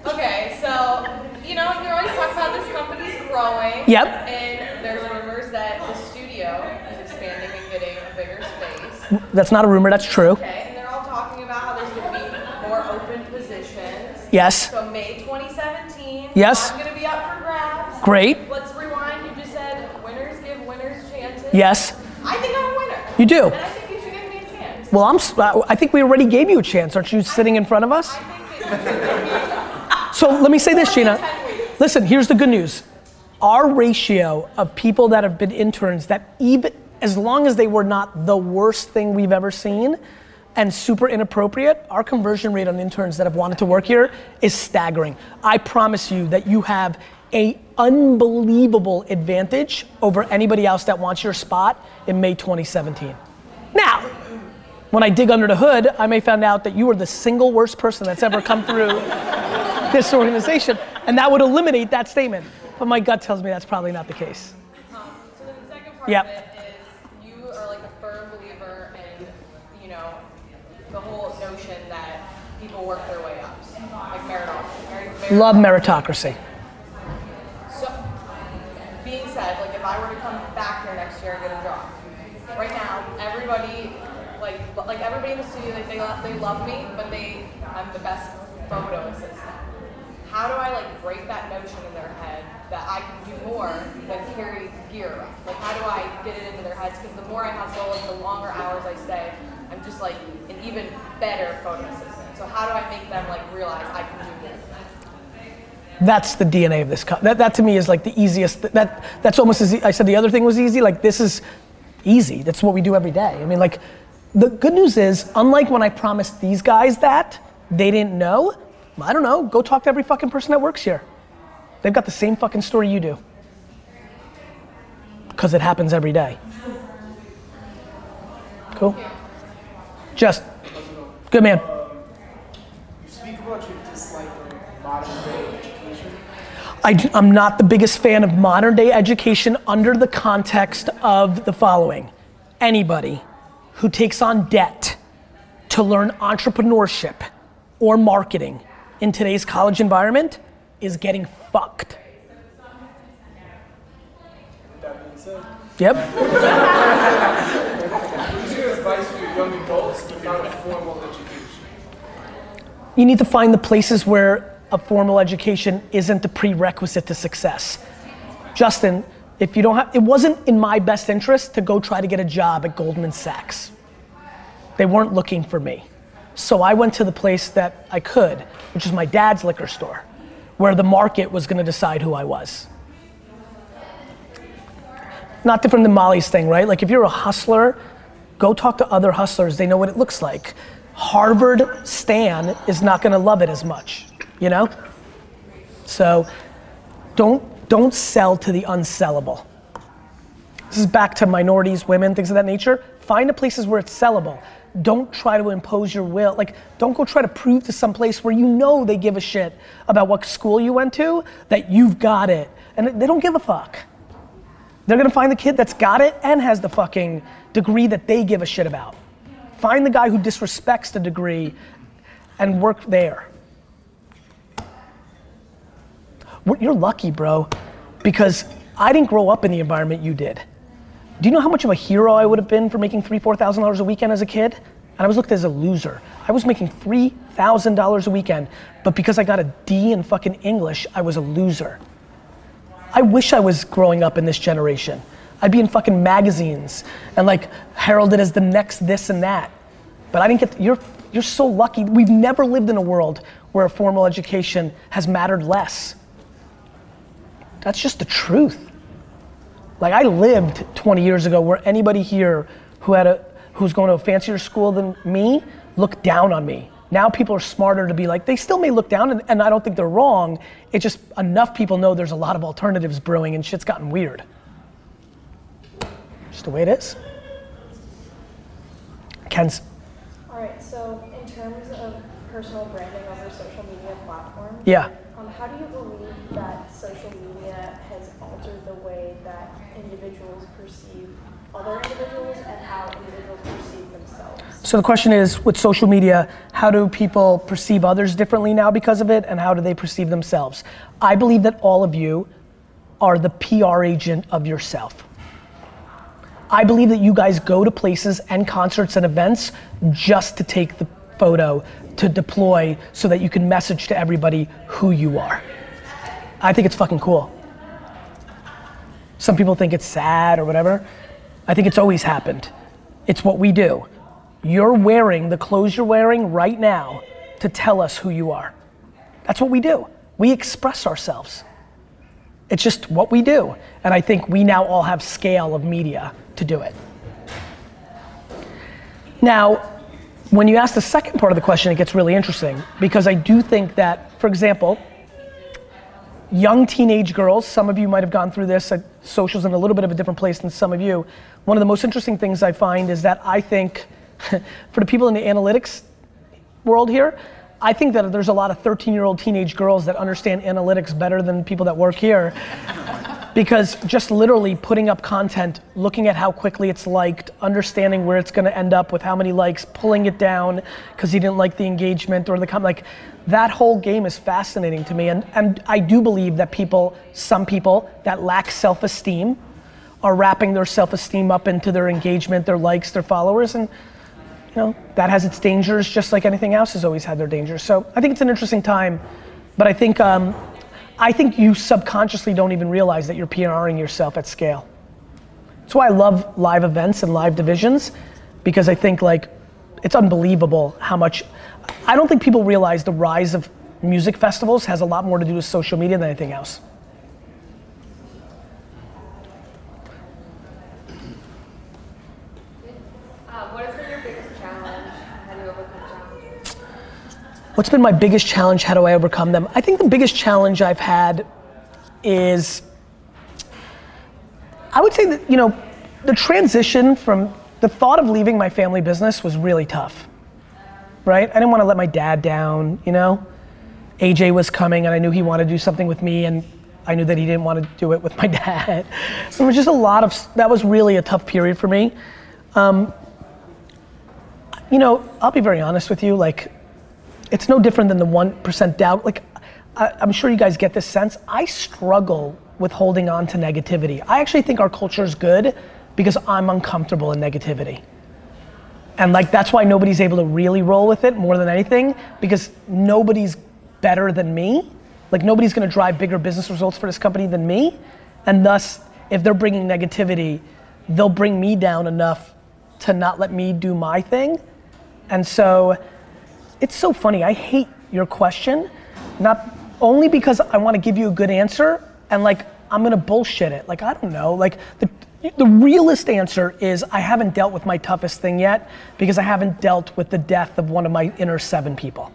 okay, so, you know, you're always talking about this company's growing. Yep. And there's rumors that the studio is expanding and getting a bigger space. That's not a rumor, that's true. Okay, and they're all talking about how there's going to be more open positions. Yes. So May 2017. Yes. I'm going to be up for grabs. Great. Let's rewind. You just said winners give winners chances. Yes. I think I'm a winner. You do. And I think you should give me a chance. Well, I'm. uh, I think we already gave you a chance. Aren't you sitting in front of us? So let me say this, Gina. Listen, here's the good news. Our ratio of people that have been interns that even as long as they were not the worst thing we've ever seen and super inappropriate, our conversion rate on interns that have wanted to work here is staggering. I promise you that you have a unbelievable advantage over anybody else that wants your spot in May 2017. Now, when I dig under the hood, I may find out that you are the single worst person that's ever come through this organization, and that would eliminate that statement. But my gut tells me that's probably not the case. Um, so then the second part Yep. of it is you are like a firm believer in, you know, the whole notion that people work their way up, like meritocracy. Merit- Love meritocracy. Said, like if I were to come back here next year and get a job, right now everybody, like like everybody in the studio, like they love they love me, but they I'm the best photo assistant. How do I like break that notion in their head that I can do more than carry gear? Like how do I get it into their heads? Because the more I hustle and the longer hours I stay, I'm just like an even better photo assistant. So how do I make them like realize I can do more? That's the DNA of this. Co- that, that to me is like the easiest. That that's almost as I said. The other thing was easy. Like this is easy. That's what we do every day. I mean, like the good news is, unlike when I promised these guys that they didn't know. I don't know. Go talk to every fucking person that works here. They've got the same fucking story you do. Because it happens every day. Cool. Just good man. You speak about your dislike of modern day education. I, am not the biggest fan of modern day education under the context of the following. Anybody who takes on debt to learn entrepreneurship or marketing in today's college environment is getting fucked. Yep. You need to find the places where a formal education isn't the prerequisite to success. Justin, if you don't have, it wasn't in my best interest to go try to get a job at Goldman Sachs. They weren't looking for me. So I went to the place that I could, which is my dad's liquor store, where the market was gonna decide who I was. Not different than Molly's thing, right? Like if you're a hustler, go talk to other hustlers. They know what it looks like. Harvard Stan is not gonna love it as much, you know? So don't don't sell to the unsellable. This is back to minorities, women, things of that nature. Find the places where it's sellable. Don't try to impose your will. Like, don't go try to prove to some place where you know they give a shit about what school you went to that you've got it. And they don't give a fuck. They're gonna find the kid that's got it and has the fucking degree that they give a shit about. Find the guy who disrespects the degree and work there. We're- You're lucky, bro, because I didn't grow up in the environment you did. Do you know how much of a hero I would have been for making three, four thousand dollars a weekend as a kid? And I was looked at as a loser. I was making three thousand dollars a weekend, but because I got a D in fucking English, I was a loser. I wish I was growing up in this generation. I'd be in fucking magazines and like heralded as the next this and that. But I didn't get. You're you're so lucky. We've never lived in a world where a formal education has mattered less. That's just the truth. Like I lived 20 years ago where anybody here who had a who's going to a fancier school than me looked down on me Now people are smarter to be like, they still may look down, and, and I don't think they're wrong. It's just enough people know there's a lot of alternatives brewing, and shit's gotten weird. Just the way it is. Ken's. All right, so in terms of personal branding over social media platforms, Yeah. um, how do you believe that social media has altered the way that individuals perceive other individuals and how individuals perceive themselves? So the question is, with social media, how do people perceive others differently now because of it, and how do they perceive themselves? I believe that all of you are the PR agent of yourself. I believe that you guys go to places and concerts and events just to take the photo to deploy so that you can message to everybody who you are. I think it's fucking cool. Some people think it's sad or whatever. I think it's always happened. It's what we do. You're wearing the clothes you're wearing right now to tell us who you are. That's what we do. We express ourselves. It's just what we do. And I think we now all have scale of media to do it. Now, when you ask the second part of the question, it gets really interesting because I do think that, for example, young teenage girls, some of you might have gone through this, uh, social's in a little bit of a different place than some of you. One of the most interesting things I find is that I think, for the people in the analytics world here, I think that there's a lot of 13 year old teenage girls that understand analytics better than people that work here. because just literally putting up content, looking at how quickly it's liked, understanding where it's gonna end up with how many likes, pulling it down because you didn't like the engagement or the comment, like that whole game is fascinating to me. And, and I do believe that people, some people that lack self esteem, are wrapping their self esteem up into their engagement, their likes, their followers. And you know, that has its dangers just like anything else has always had their dangers. So I think it's an interesting time, but I think, um, I think you subconsciously don't even realize that you're PRing yourself at scale. That's why I love live events and live divisions, because I think like, it's unbelievable how much, I don't think people realize the rise of music festivals has a lot more to do with social media than anything else. Uh, what has been your biggest challenge? How do you overcome challenges? What's been my biggest challenge? How do I overcome them? I think the biggest challenge I've had is, I would say that, you know, the transition from the thought of leaving my family business was really tough, right? I didn't want to let my dad down, you know? AJ was coming and I knew he wanted to do something with me and I knew that he didn't want to do it with my dad. So it was just a lot of, that was really a tough period for me. Um, you know, I'll be very honest with you, like, it's no different than the 1% doubt. Like, I, I'm sure you guys get this sense. I struggle with holding on to negativity. I actually think our culture is good because I'm uncomfortable in negativity. And like, that's why nobody's able to really roll with it more than anything because nobody's better than me. Like, nobody's gonna drive bigger business results for this company than me. And thus, if they're bringing negativity, they'll bring me down enough to not let me do my thing. And so, it's so funny. I hate your question, not only because I want to give you a good answer and like I'm gonna bullshit it. Like I don't know. Like the the realist answer is I haven't dealt with my toughest thing yet because I haven't dealt with the death of one of my inner seven people.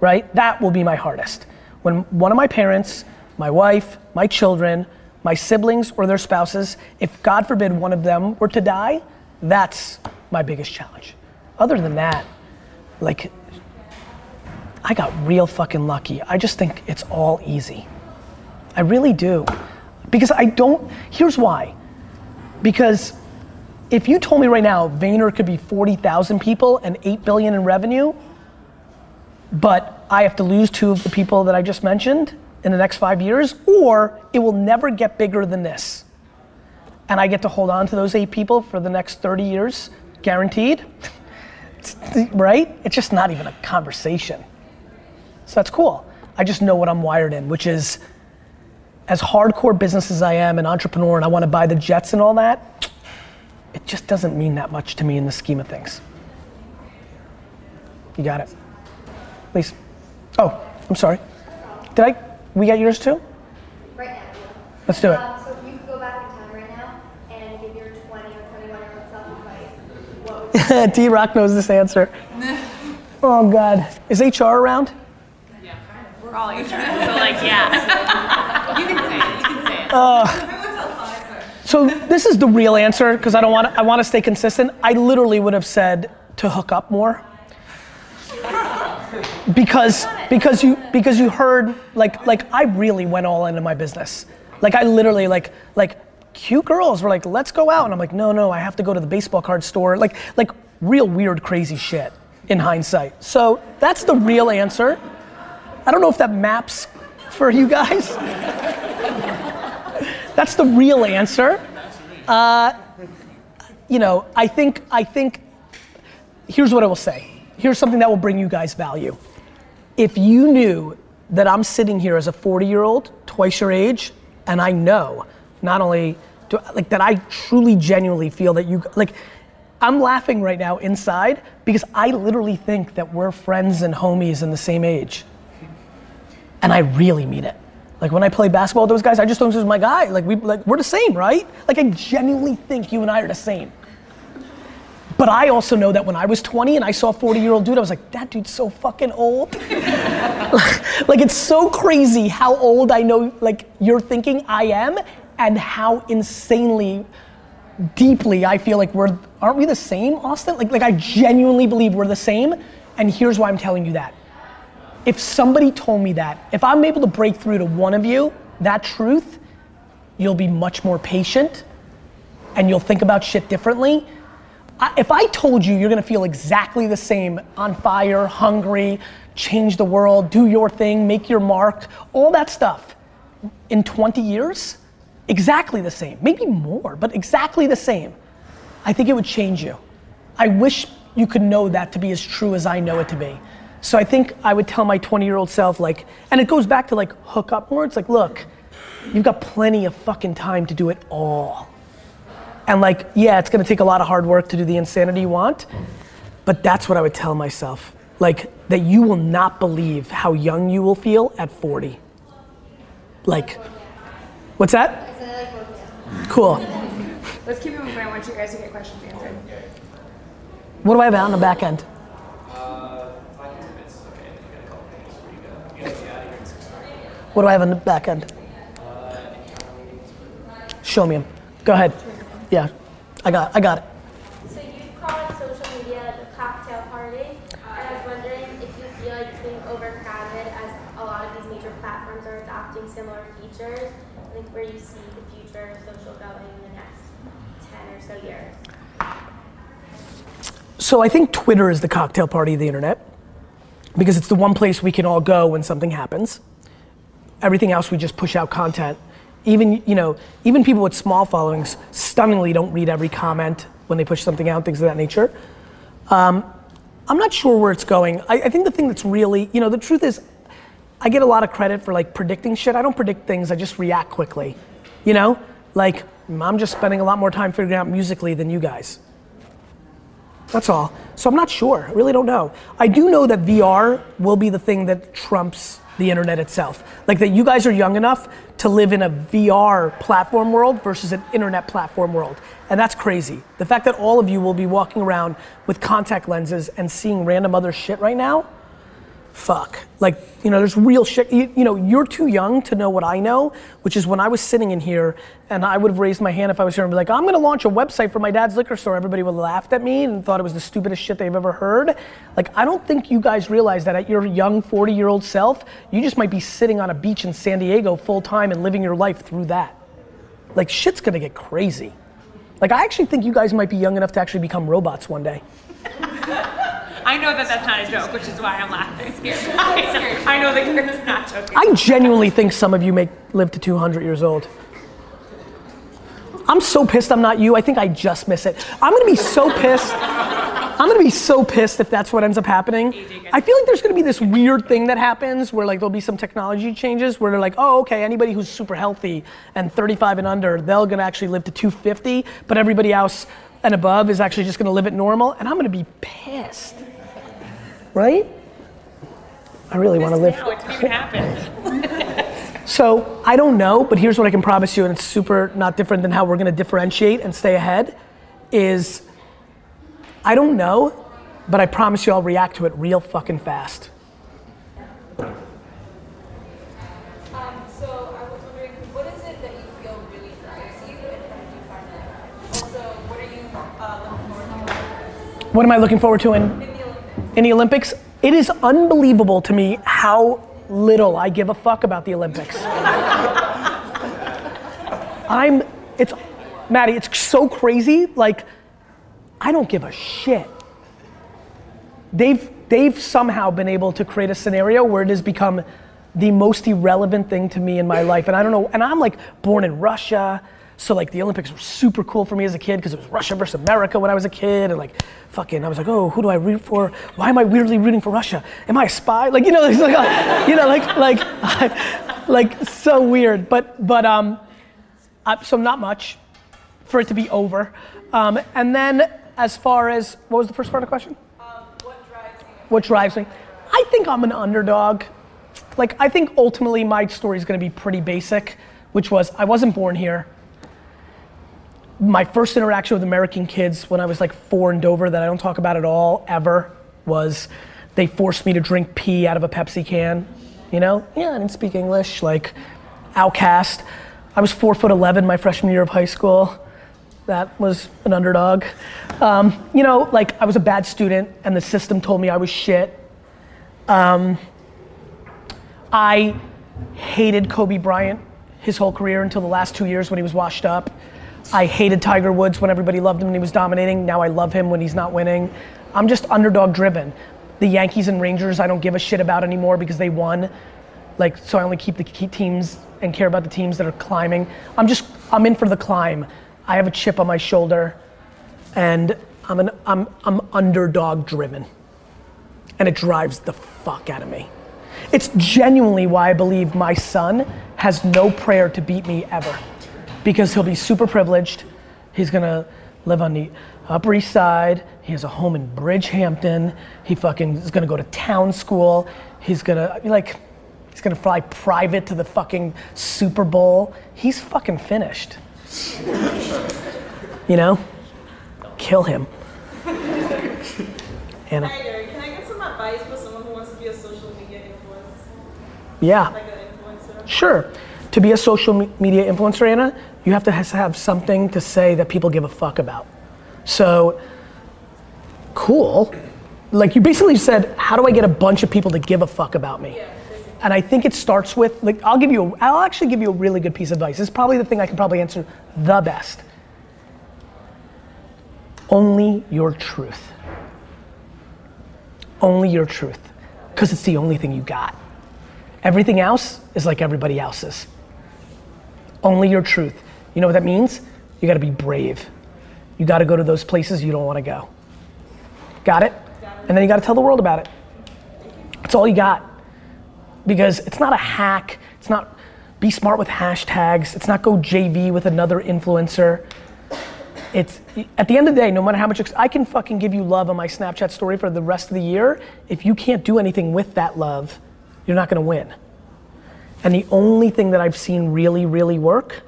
Right? That will be my hardest. When one of my parents, my wife, my children, my siblings or their spouses, if God forbid one of them were to die, that's my biggest challenge. Other than that, like I got real fucking lucky. I just think it's all easy. I really do. Because I don't, here's why. Because if you told me right now Vayner could be 40,000 people and 8 billion in revenue, but I have to lose two of the people that I just mentioned in the next five years, or it will never get bigger than this. And I get to hold on to those eight people for the next 30 years, guaranteed, right? It's just not even a conversation. So that's cool. I just know what I'm wired in, which is as hardcore business as I am, an entrepreneur, and I want to buy the jets and all that, it just doesn't mean that much to me in the scheme of things. You got it. Please. Oh, I'm sorry. Did I? We got yours too? Right now. Let's do it. Um, so if you could go back in time right now and give your 20 or 21 year old self advice, what would D Rock knows this answer. Oh God, is HR around? We're all so like, yeah. You can say it, you can say it. Uh, So this is the real answer because I don't want I want to stay consistent. I literally would have said to hook up more. Because because you because you heard like like I really went all into my business. Like I literally like like cute girls were like let's go out and I'm like no no I have to go to the baseball card store like like real weird crazy shit in hindsight. So that's the real answer. I don't know if that maps for you guys. That's the real answer. Uh, you know, I think, I think, here's what I will say. Here's something that will bring you guys value. If you knew that I'm sitting here as a 40 year old, twice your age, and I know not only do, like that I truly genuinely feel that you like I'm laughing right now inside because I literally think that we're friends and homies in the same age. And I really mean it. Like when I play basketball with those guys, I just don't think my guy. Like we like we're the same, right? Like I genuinely think you and I are the same. But I also know that when I was 20 and I saw a 40 year old dude, I was like, that dude's so fucking old. like it's so crazy how old I know like you're thinking I am and how insanely deeply I feel like we're aren't we the same, Austin? Like like I genuinely believe we're the same. And here's why I'm telling you that if somebody told me that, if I'm able to break through to one of you, that truth, you'll be much more patient and you'll think about shit differently. I, if I told you you're gonna feel exactly the same, on fire, hungry, change the world, do your thing, make your mark, all that stuff in 20 years, exactly the same, maybe more, but exactly the same, I think it would change you. I wish you could know that to be as true as I know it to be. So I think I would tell my 20 year old self, like, and it goes back to like hook up more. It's like, look, you've got plenty of fucking time to do it all. And like, yeah, it's gonna take a lot of hard work to do the insanity you want, but that's what I would tell myself. Like, that you will not believe how young you will feel at 40. Like, what's that? Cool. Let's keep it moving. I want you guys to get questions answered. What do I have out on the back end? What do I have on the back end? Show me them. Go ahead. Yeah, I got, I got it. So you call it social media the cocktail party, and I was wondering if you feel like it's being overcrowded as a lot of these major platforms are adopting similar features, like where you see the future of social going in the next 10 or so years. So I think Twitter is the cocktail party of the internet because it's the one place we can all go when something happens. Everything else we just push out content. Even you know, even people with small followings stunningly don't read every comment when they push something out, things of that nature. Um, I'm not sure where it's going. I, I think the thing that's really, you know, the truth is, I get a lot of credit for like predicting shit. I don't predict things. I just react quickly. You know, like I'm just spending a lot more time figuring out Musical.ly than you guys. That's all. So I'm not sure. I really don't know. I do know that VR will be the thing that trumps the internet itself. Like that you guys are young enough to live in a VR platform world versus an internet platform world. And that's crazy. The fact that all of you will be walking around with contact lenses and seeing random other shit right now, fuck. Like, you know, there's real shit. You, you, know, you're too young to know what I know, which is when I was sitting in here and I would have raised my hand if I was here and be like, I'm gonna launch a website for my dad's liquor store. Everybody would have laughed at me and thought it was the stupidest shit they've ever heard. Like, I don't think you guys realize that at your young 40 year old self, you just might be sitting on a beach in San Diego full time and living your life through that. Like, shit's gonna get crazy. Like, I actually think you guys might be young enough to actually become robots one day. I know that that's not a joke, which is why I'm laughing. I know that Kira's not joking. I genuinely think some of you may live to 200 years old. I'm so pissed I'm not you. I think I just miss it. I'm gonna be so pissed. I'm gonna be so pissed if that's what ends up happening. I feel like there's gonna be this weird thing that happens where like there'll be some technology changes where they're like, oh okay, anybody who's super healthy and 35 and under, they're gonna actually live to 250, but everybody else and above is actually just gonna live it normal, and I'm gonna be pissed. Right? I really wanna live. No, it didn't even happen. So I don't know, but here's what I can promise you, and it's super not different than how we're gonna differentiate and stay ahead, is I don't know but I promise you I'll react to it real fucking fast. Um, so I was wondering, what is it that you feel really drives you, and how did you find that? Also, what are you uh, looking forward to? What am I looking forward to in, in the Olympics? It is unbelievable to me how little I give a fuck about the Olympics. I'm, it's, Maddie, it's so crazy. Like, I don't give a shit. They've, they've somehow been able to create a scenario where it has become the most irrelevant thing to me in my life. And I don't know, and I'm like born in Russia. So like the Olympics were super cool for me as a kid because it was Russia versus America when I was a kid, and like fucking, I was like, oh, who do I root for? Why am I weirdly rooting for Russia? Am I a spy? Like you know, like, like you know, like like like so weird. But but um, uh, so not much for it to be over. Um, and then as far as what was the first part of the question? What drives me? what drives me? I think I'm an underdog. Like I think ultimately my story is going to be pretty basic, which was I wasn't born here my first interaction with American kids when I was like four in Dover that I don't talk about at all ever was they forced me to drink pee out of a Pepsi can. You know? Yeah, I didn't speak English, like outcast. I was four foot 11 my freshman year of high school. That was an underdog. Um, you know, like I was a bad student and the system told me I was shit. Um, I hated Kobe Bryant his whole career until the last two years when he was washed up. I hated Tiger Woods when everybody loved him and he was dominating. Now I love him when he's not winning. I'm just underdog driven. The Yankees and Rangers I don't give a shit about anymore because they won. Like so I only keep the teams and care about the teams that are climbing. I'm just I'm in for the climb. I have a chip on my shoulder and I'm an I'm I'm underdog driven. And it drives the fuck out of me. It's genuinely why I believe my son has no prayer to beat me ever because he'll be super privileged. He's gonna live on the Upper East Side. He has a home in Bridgehampton. He fucking is gonna go to town school. He's gonna like, he's gonna fly private to the fucking Super Bowl. He's fucking finished. you know, kill him. Anna. Hi. Can I get some advice for someone who wants to be a social media influencer? Yeah. Like an influencer? Sure. To be a social me- media influencer, Anna, you have to have something to say that people give a fuck about. So, cool. Like you basically said, how do I get a bunch of people to give a fuck about me? And I think it starts with like I'll give you a, I'll actually give you a really good piece of advice. It's probably the thing I can probably answer the best. Only your truth. Only your truth. Because it's the only thing you got. Everything else is like everybody else's. Only your truth. You know what that means? You gotta be brave. You gotta go to those places you don't wanna go. Got it? And then you gotta tell the world about it. That's all you got. Because it's not a hack, it's not be smart with hashtags, it's not go JV with another influencer. It's at the end of the day, no matter how much I can fucking give you love on my Snapchat story for the rest of the year, if you can't do anything with that love, you're not gonna win. And the only thing that I've seen really, really work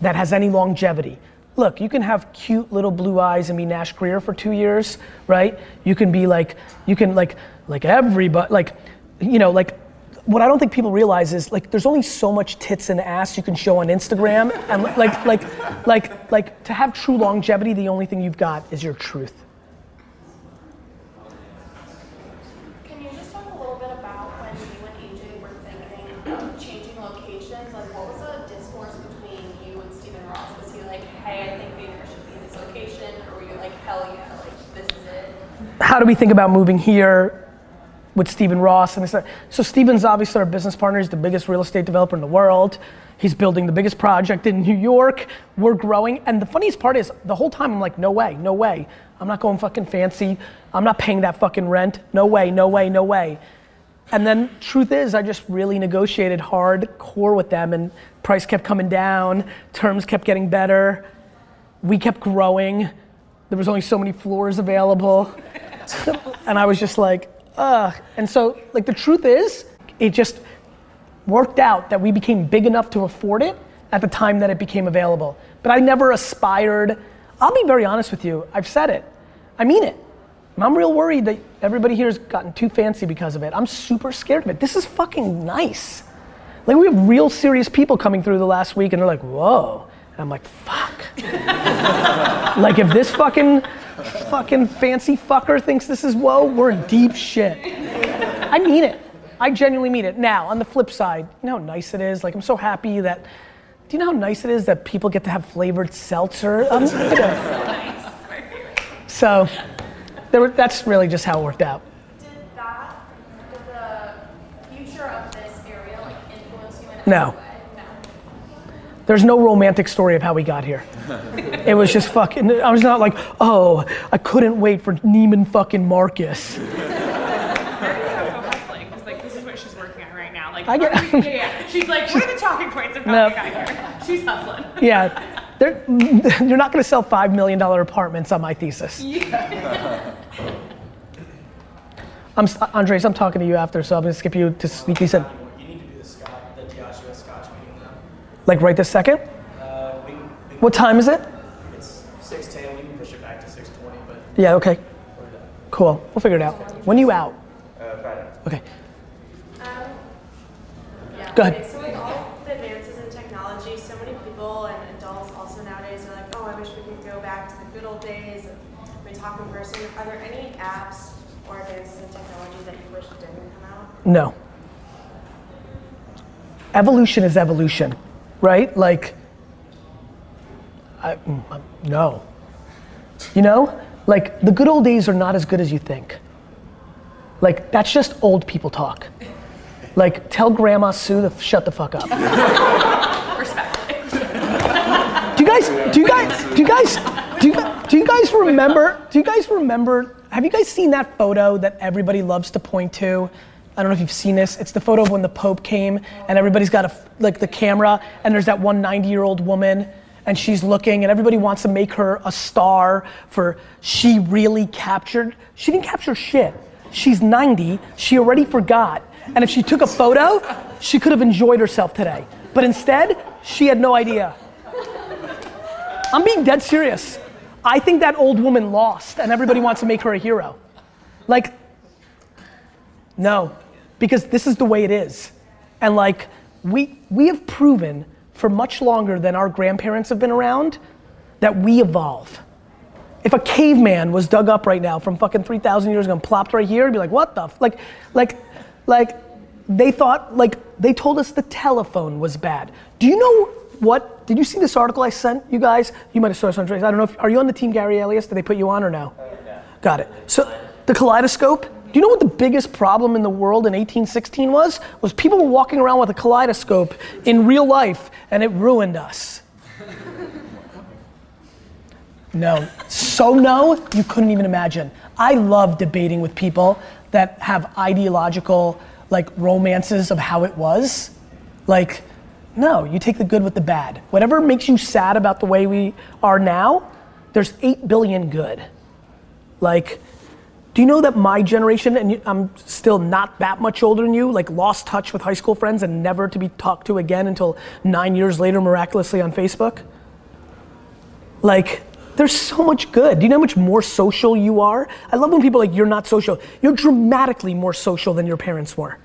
that has any longevity. Look, you can have cute little blue eyes and be Nash Grier for two years, right? You can be like, you can like, like everybody, like, you know, like, what I don't think people realize is like, there's only so much tits and ass you can show on Instagram, and like, like, like, like, to have true longevity, the only thing you've got is your truth. Can you just talk a little bit about when you and AJ were thinking of changing locations? Like, what was the discourse between you and Stephen Ross? Was he like, hey, I think Vayner should be in this location? Or were you like, hell yeah, like, this is it? How do we think about moving here with Stephen Ross? And this, so Stephen's obviously our business partner. He's the biggest real estate developer in the world. He's building the biggest project in New York. We're growing. And the funniest part is the whole time I'm like, no way, no way. I'm not going fucking fancy. I'm not paying that fucking rent. No way, no way, no way. And then truth is, I just really negotiated hardcore with them and price kept coming down, terms kept getting better. We kept growing. There was only so many floors available. and I was just like, ugh. And so, like, the truth is, it just worked out that we became big enough to afford it at the time that it became available. But I never aspired, I'll be very honest with you, I've said it, I mean it. I'm real worried that everybody here has gotten too fancy because of it. I'm super scared of it. This is fucking nice. Like we have real serious people coming through the last week and they're like, whoa. And I'm like, fuck. like if this fucking fucking fancy fucker thinks this is whoa, we're in deep shit. I mean it. I genuinely mean it. Now, on the flip side, you know how nice it is? Like I'm so happy that do you know how nice it is that people get to have flavored seltzer? Um, you know. So there were, that's really just how it worked out. Did that, did the future of this area like influence you in any No. There's no romantic story of how we got here. It was just fucking, I was not like, oh, I couldn't wait for Neiman fucking Marcus. Like this is what she's working on right now. Like I get- yeah, yeah. She's like, what are the talking points of how No. we got here? She's hustling. Yeah, they're, you're not gonna sell $5 million apartments on my thesis. Yeah. I'm, Andres, I'm talking to you after, so I'm gonna skip you to sneaky said, You need to do the Scott, the Joshua Scotch meeting now. Like right this second? Uh, we, we, What time is it? It's six ten. We can push it back to six twenty, but Yeah, okay. Cool, we'll figure it out. When are you out? uh, Friday. Okay. Yeah. Go ahead. Okay, so with all the advances in technology, so many people and adults also nowadays are like, oh, I wish we could go back to the good old days and we talk in person. Are there any apps or advances in technology that you wish didn't come out? No. Evolution is evolution, right? Like, I, mm, um, no. You know? Like, the good old days are not as good as you think. Like, that's just old people talk. Like, tell Grandma Sue to f- shut the fuck up. Respect. Do you guys, do you guys, do you guys, do you, do you guys remember, do you guys remember, have you guys seen that photo that everybody loves to point to? I don't know if you've seen this. It's the photo of when the Pope came and everybody's got a, like the camera and there's that one 90 year old woman and she's looking and everybody wants to make her a star for she really captured, she didn't capture shit. She's 90, she already forgot. And if she took a photo, she could have enjoyed herself today. But instead, she had no idea. I'm being dead serious. I think that old woman lost and everybody wants to make her a hero. Like, no, because this is the way it is. And like, we, we have proven for much longer than our grandparents have been around that we evolve. If a caveman was dug up right now from fucking 3,000 years ago and plopped right here, it'd be like, what the? F-? Like, like, like, they thought, like, they told us the telephone was bad. Do you know what? Did you see this article I sent you guys? You might have saw this on Trace. I don't know if, are you on the team Gary Elias? Did they put you on or no? Uh, Got it. So, the kaleidoscope, do you know what the biggest problem in the world in 1816 was? Was people were walking around with a kaleidoscope in real life and it ruined us. No. So no, you couldn't even imagine. I love debating with people that have ideological like romances of how it was. Like, no, you take the good with the bad. Whatever makes you sad about the way we are now, there's 8 billion good. Like, do you know that my generation, and I'm still not that much older than you, like lost touch with high school friends and never to be talked to again until nine years later, miraculously on Facebook? Like, there's so much good. Do you know how much more social you are? I love when people like, you're not social. You're dramatically more social than your parents were.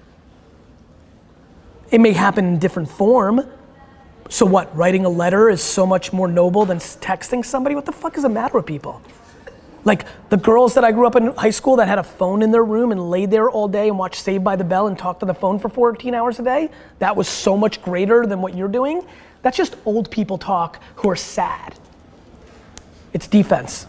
It may happen in different form. So what, writing a letter is so much more noble than texting somebody? What the fuck is the matter with people? Like the girls that I grew up in high school that had a phone in their room and laid there all day and watched Saved by the Bell and talked on the phone for 14 hours a day, that was so much greater than what you're doing. That's just old people talk who are sad. It's defense.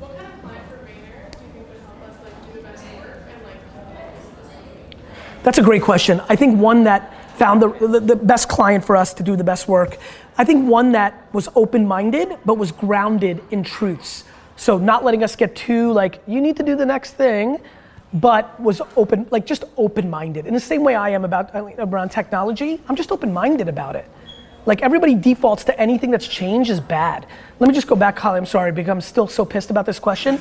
Kind of client for Vayner do you think would help us like do the best work and like keep this community? That's a great question. I think one that found the, the best client for us to do the best work. I think one that was open minded but was grounded in truths. So not letting us get too like, you need to do the next thing, but was open, like just open minded. In the same way I am about around technology, I'm just open minded about it. Like everybody defaults to anything that's changed is bad. Let me just go back, Holly. I'm sorry because I'm still so pissed about this question.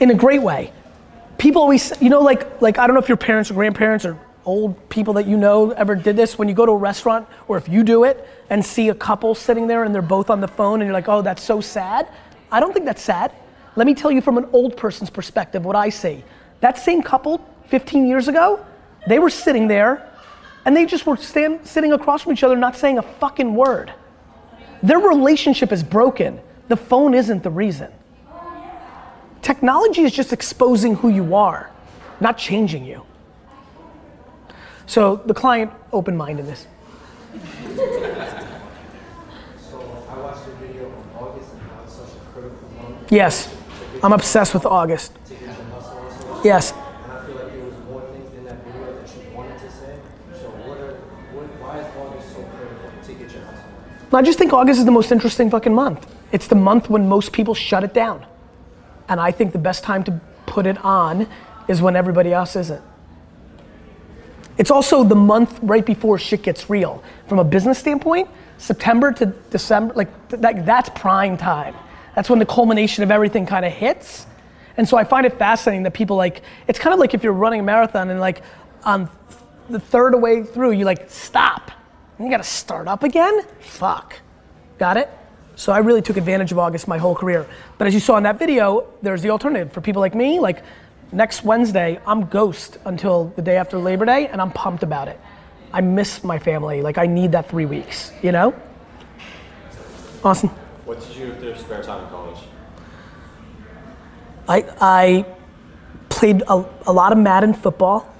In a great way people always you know like like i don't know if your parents or grandparents or old people that you know ever did this when you go to a restaurant or if you do it and see a couple sitting there and they're both on the phone and you're like oh that's so sad I don't think that's sad. Let me tell you from an old person's perspective what I see. That same couple 15 years ago, they were sitting there and they just were stand, sitting across from each other not saying a fucking word. Their relationship is broken. The phone isn't the reason. Technology is just exposing who you are, not changing you. So the client open mindedness. So I watched a video on August and how it's such a critical month. Yes, I'm obsessed with August. Yes. And I feel like there was more things in that video that you wanted to say. So what are, what, why is August so critical to get your muscle? I just think August is the most interesting fucking month. It's the month when most people shut it down. And I think the best time to put it on is when everybody else isn't. It's also the month right before shit gets real. From a business standpoint, September to December, like th- that, that's prime time. That's when the culmination of everything kind of hits. And so I find it fascinating that people like, it's kind of like if you're running a marathon and like on the third way through, you like stop. And you gotta start up again? Fuck. Got it? So I really took advantage of August my whole career. But as you saw in that video, there's the alternative. For people like me, like next Wednesday, I'm ghost until the day after Labor Day, and I'm pumped about it. I miss my family. Like I need that three weeks, you know? Awesome. What did you do with your spare time in college? I, I played a, a lot of Madden football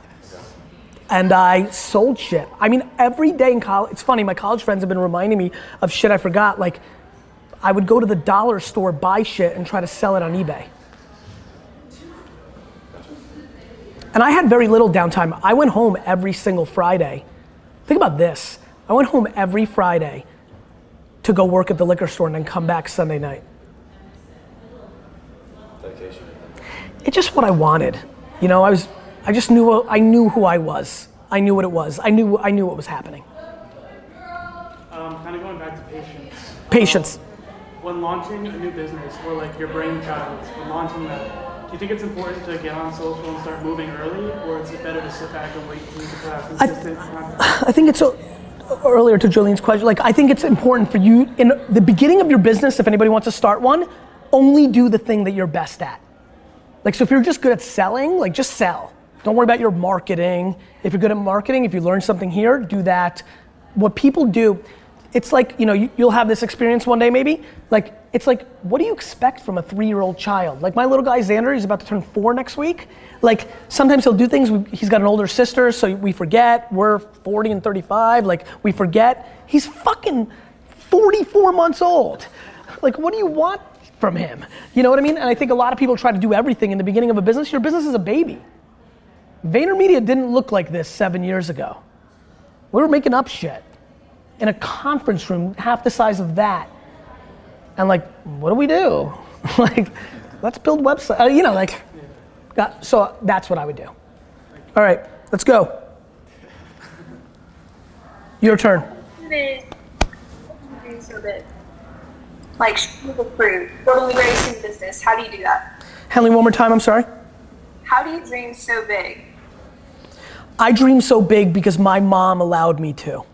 and I sold shit. I mean, every day in college, it's funny, my college friends have been reminding me of shit I forgot. Like, I would go to the dollar store, buy shit, and try to sell it on eBay. And I had very little downtime. I went home every single Friday. Think about this I went home every Friday to go work at the liquor store and then come back Sunday night. Dedication. it's just what I wanted. You know, I was, I just knew, I knew who I was. I knew what it was. I knew, I knew what was happening. Um, kind of going back to patience. Patience. Um, when launching a new business or like your brainchild, when launching that, do you think it's important to get on social and start moving early, or is it better to sit back and wait can have consistent content? I think it's earlier to Julian's question. Like, I think it's important for you in the beginning of your business. If anybody wants to start one, only do the thing that you're best at. Like, so if you're just good at selling, like just sell. Don't worry about your marketing. If you're good at marketing, if you learn something here, do that. What people do, it's like, you know, you, you'll have this experience one day maybe. Like, it's like, what do you expect from a three year old child? Like, my little guy Xander, he's about to turn four next week. Like, sometimes he'll do things, he's got an older sister, so we forget. We're 40 and 35, like, we forget. He's fucking 44 months old. Like, what do you want from him? You know what I mean? And I think a lot of people try to do everything in the beginning of a business. Your business is a baby. VaynerMedia didn't look like this seven years ago. We were making up shit in a conference room half the size of that. And like, what do we do? like, let's build website. Uh, you know, like, so that's what I would do. All right, let's go. Your turn. Dream so big. Like fruit, building greatest in business. How do you do that? Henley, one more time. I'm sorry. How do you dream so big? I dream so big because my mom allowed me to.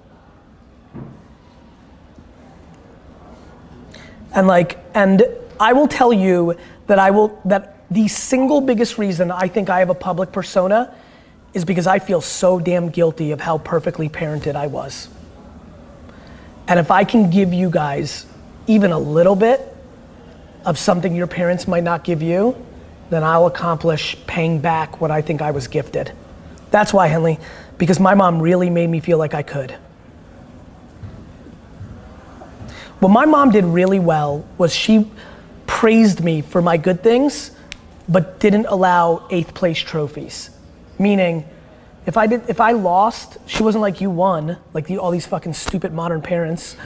And like, and I will tell you that I will, that the single biggest reason I think I have a public persona is because I feel so damn guilty of how perfectly parented I was. And if I can give you guys even a little bit of something your parents might not give you, then I'll accomplish paying back what I think I was gifted. That's why, Henley, because my mom really made me feel like I could. What my mom did really well was she praised me for my good things, but didn't allow eighth place trophies. Meaning, if I did, if I lost, she wasn't like you won, like the, all these fucking stupid modern parents.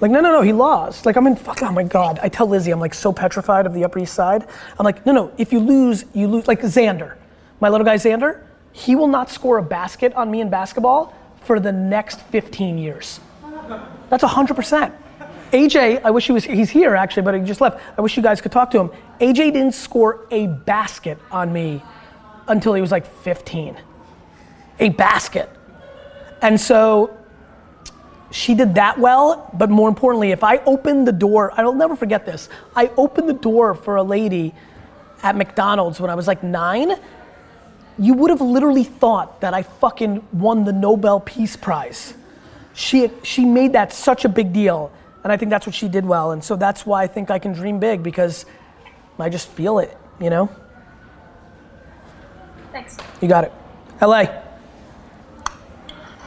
Like no, no, no, he lost. Like I'm in fuck. Oh my god. I tell Lizzie I'm like so petrified of the Upper East Side. I'm like no, no. If you lose, you lose. Like Xander, my little guy Xander, he will not score a basket on me in basketball for the next 15 years. That's 100%. AJ, I wish he was, he's here actually, but he just left. I wish you guys could talk to him. AJ didn't score a basket on me until he was like 15. A basket. And so she did that well, but more importantly, if I opened the door, I'll never forget this. I opened the door for a lady at McDonald's when I was like nine. You would have literally thought that I fucking won the Nobel Peace Prize. She, she made that such a big deal, and I think that's what she did well. And so that's why I think I can dream big because I just feel it, you know? Thanks. You got it. LA.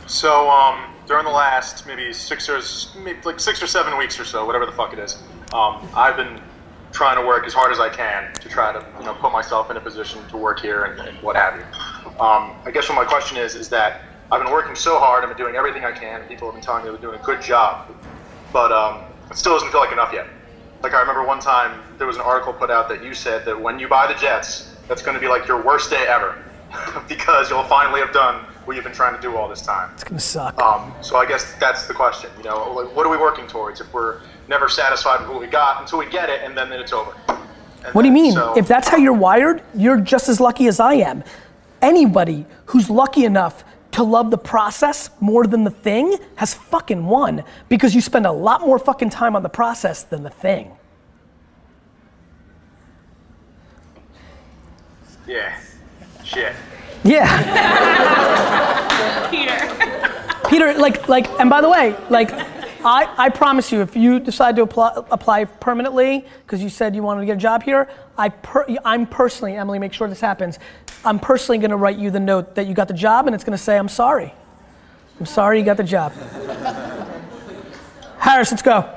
So um, during the last maybe six or maybe like six or seven weeks or so, whatever the fuck it is, um, I've been trying to work as hard as I can to try to you know put myself in a position to work here and, and what have you. Um, I guess what my question is is that I've been working so hard. I've been doing everything I can. And people have been telling me they're doing a good job, but um, it still doesn't feel like enough yet. Like I remember one time there was an article put out that you said that when you buy the Jets, that's going to be like your worst day ever because you'll finally have done what you've been trying to do all this time. It's gonna suck. Um, so I guess that's the question. You know, like, what are we working towards if we're never satisfied with what we got until we get it and then it's over? What do you mean? so- if that's how you're wired, you're just as lucky as I am. Anybody who's lucky enough to love the process more than the thing has fucking won because you spend a lot more fucking time on the process than the thing. Yeah. Shit. Yeah. Peter. Peter, like, like, and by the way, like, I, I promise you, if you decide to apply, apply permanently, because you said you wanted to get a job here, I per, I'm personally, Emily, make sure this happens. I'm personally going to write you the note that you got the job, and it's going to say, "I'm sorry. I'm sorry you got the job." Harris, let's go.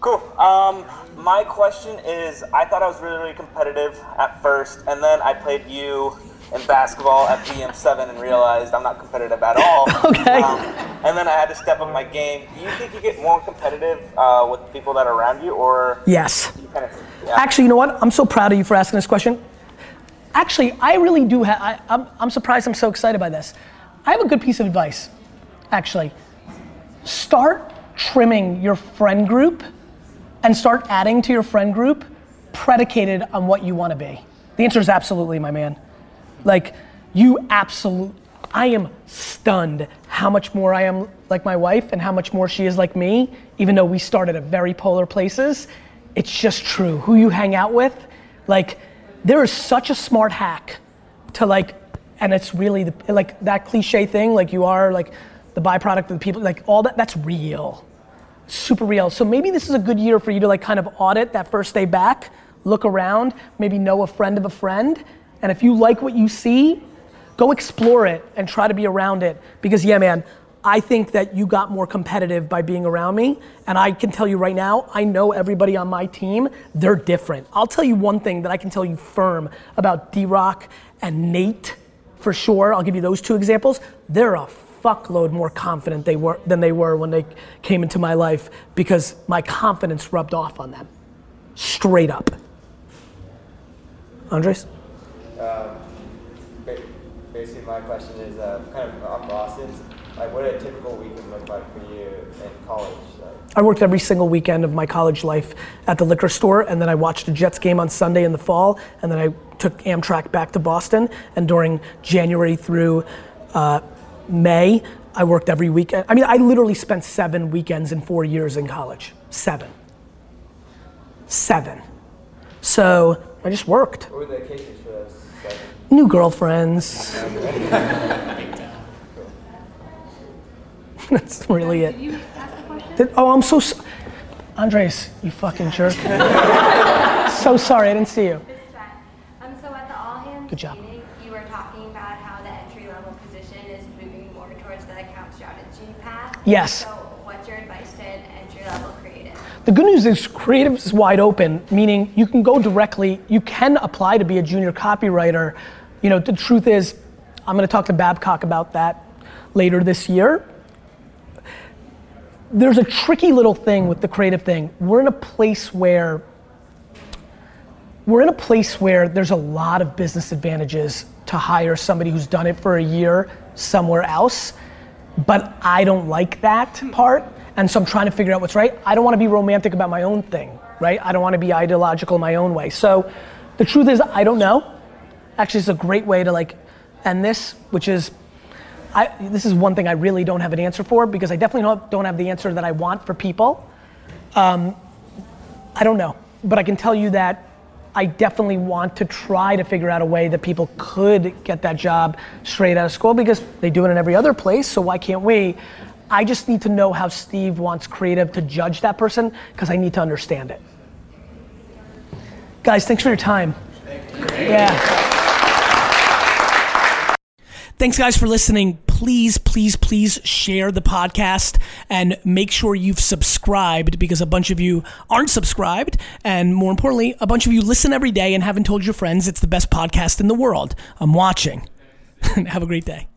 Cool. Um, my question is, I thought I was really, really competitive at first, and then I played you in basketball at BM7 and realized I'm not competitive at all. okay. Um, and then I had to step up my game. Do you think you get more competitive uh, with the people that are around you, or Yes. you kind of, yeah. Actually, you know what? I'm so proud of you for asking this question. Actually, I really do have, I, I'm, I'm surprised I'm so excited by this. I have a good piece of advice, actually. Start trimming your friend group and start adding to your friend group predicated on what you want to be. The answer is absolutely, my man. Like, you absolute, I am stunned how much more I am like my wife and how much more she is like me, even though we started at very polar places. It's just true. Who you hang out with, like, there is such a smart hack to like, and it's really the, like that cliche thing, like you are like the byproduct of the people, like all that, that's real. Super real. So maybe this is a good year for you to like kind of audit that first day back, look around, maybe know a friend of a friend, and if you like what you see, go explore it and try to be around it. Because yeah, man, I think that you got more competitive by being around me. And I can tell you right now, I know everybody on my team, they're different. I'll tell you one thing that I can tell you firm about D Rock and Nate for sure. I'll give you those two examples. They're a fuckload more confident they were than they were when they came into my life because my confidence rubbed off on them. Straight up. Andres? Um, basically, my question is uh, kind of off Boston's. Like, what did a typical weekend look like for you in college? Like, I worked every single weekend of my college life at the liquor store, and then I watched a Jets game on Sunday in the fall, and then I took Amtrak back to Boston. And during January through uh, May, I worked every weekend. I mean, I literally spent seven weekends in four years in college. Seven. Seven. So I just worked. what were the occasions for those? seven? New girlfriends. That's really it. Did- oh, I'm so. s Andres, you fucking jerk. so sorry, I didn't see you. Um, so at the all hands Good job. meeting, you were talking about how the entry level position is moving more towards the account strategy path. Yes. So what's your advice to an entry level creative? The good news is creative is wide open, meaning you can go directly, you can apply to be a junior copywriter. You know, the truth is, I'm gonna talk to Babcock about that later this year. There's a tricky little thing with the creative thing. We're in a place where we're in a place where there's a lot of business advantages to hire somebody who's done it for a year somewhere else. But I don't like that part. And so I'm trying to figure out what's right. I don't want to be romantic about my own thing, right? I don't want to be ideological my own way. So the truth is, I don't know. Actually, it's a great way to like end this, which is I, this is one thing I really don't have an answer for because I definitely don't, don't have the answer that I want for people. Um, I don't know, but I can tell you that I definitely want to try to figure out a way that people could get that job straight out of school because they do it in every other place, so why can't we? I just need to know how Steve wants creative to judge that person because I need to understand it. Guys, thanks for your time. Yeah. Thanks, guys, for listening. Please, please, please share the podcast and make sure you've subscribed because a bunch of you aren't subscribed. And more importantly, a bunch of you listen every day and haven't told your friends it's the best podcast in the world. I'm watching. Have a great day.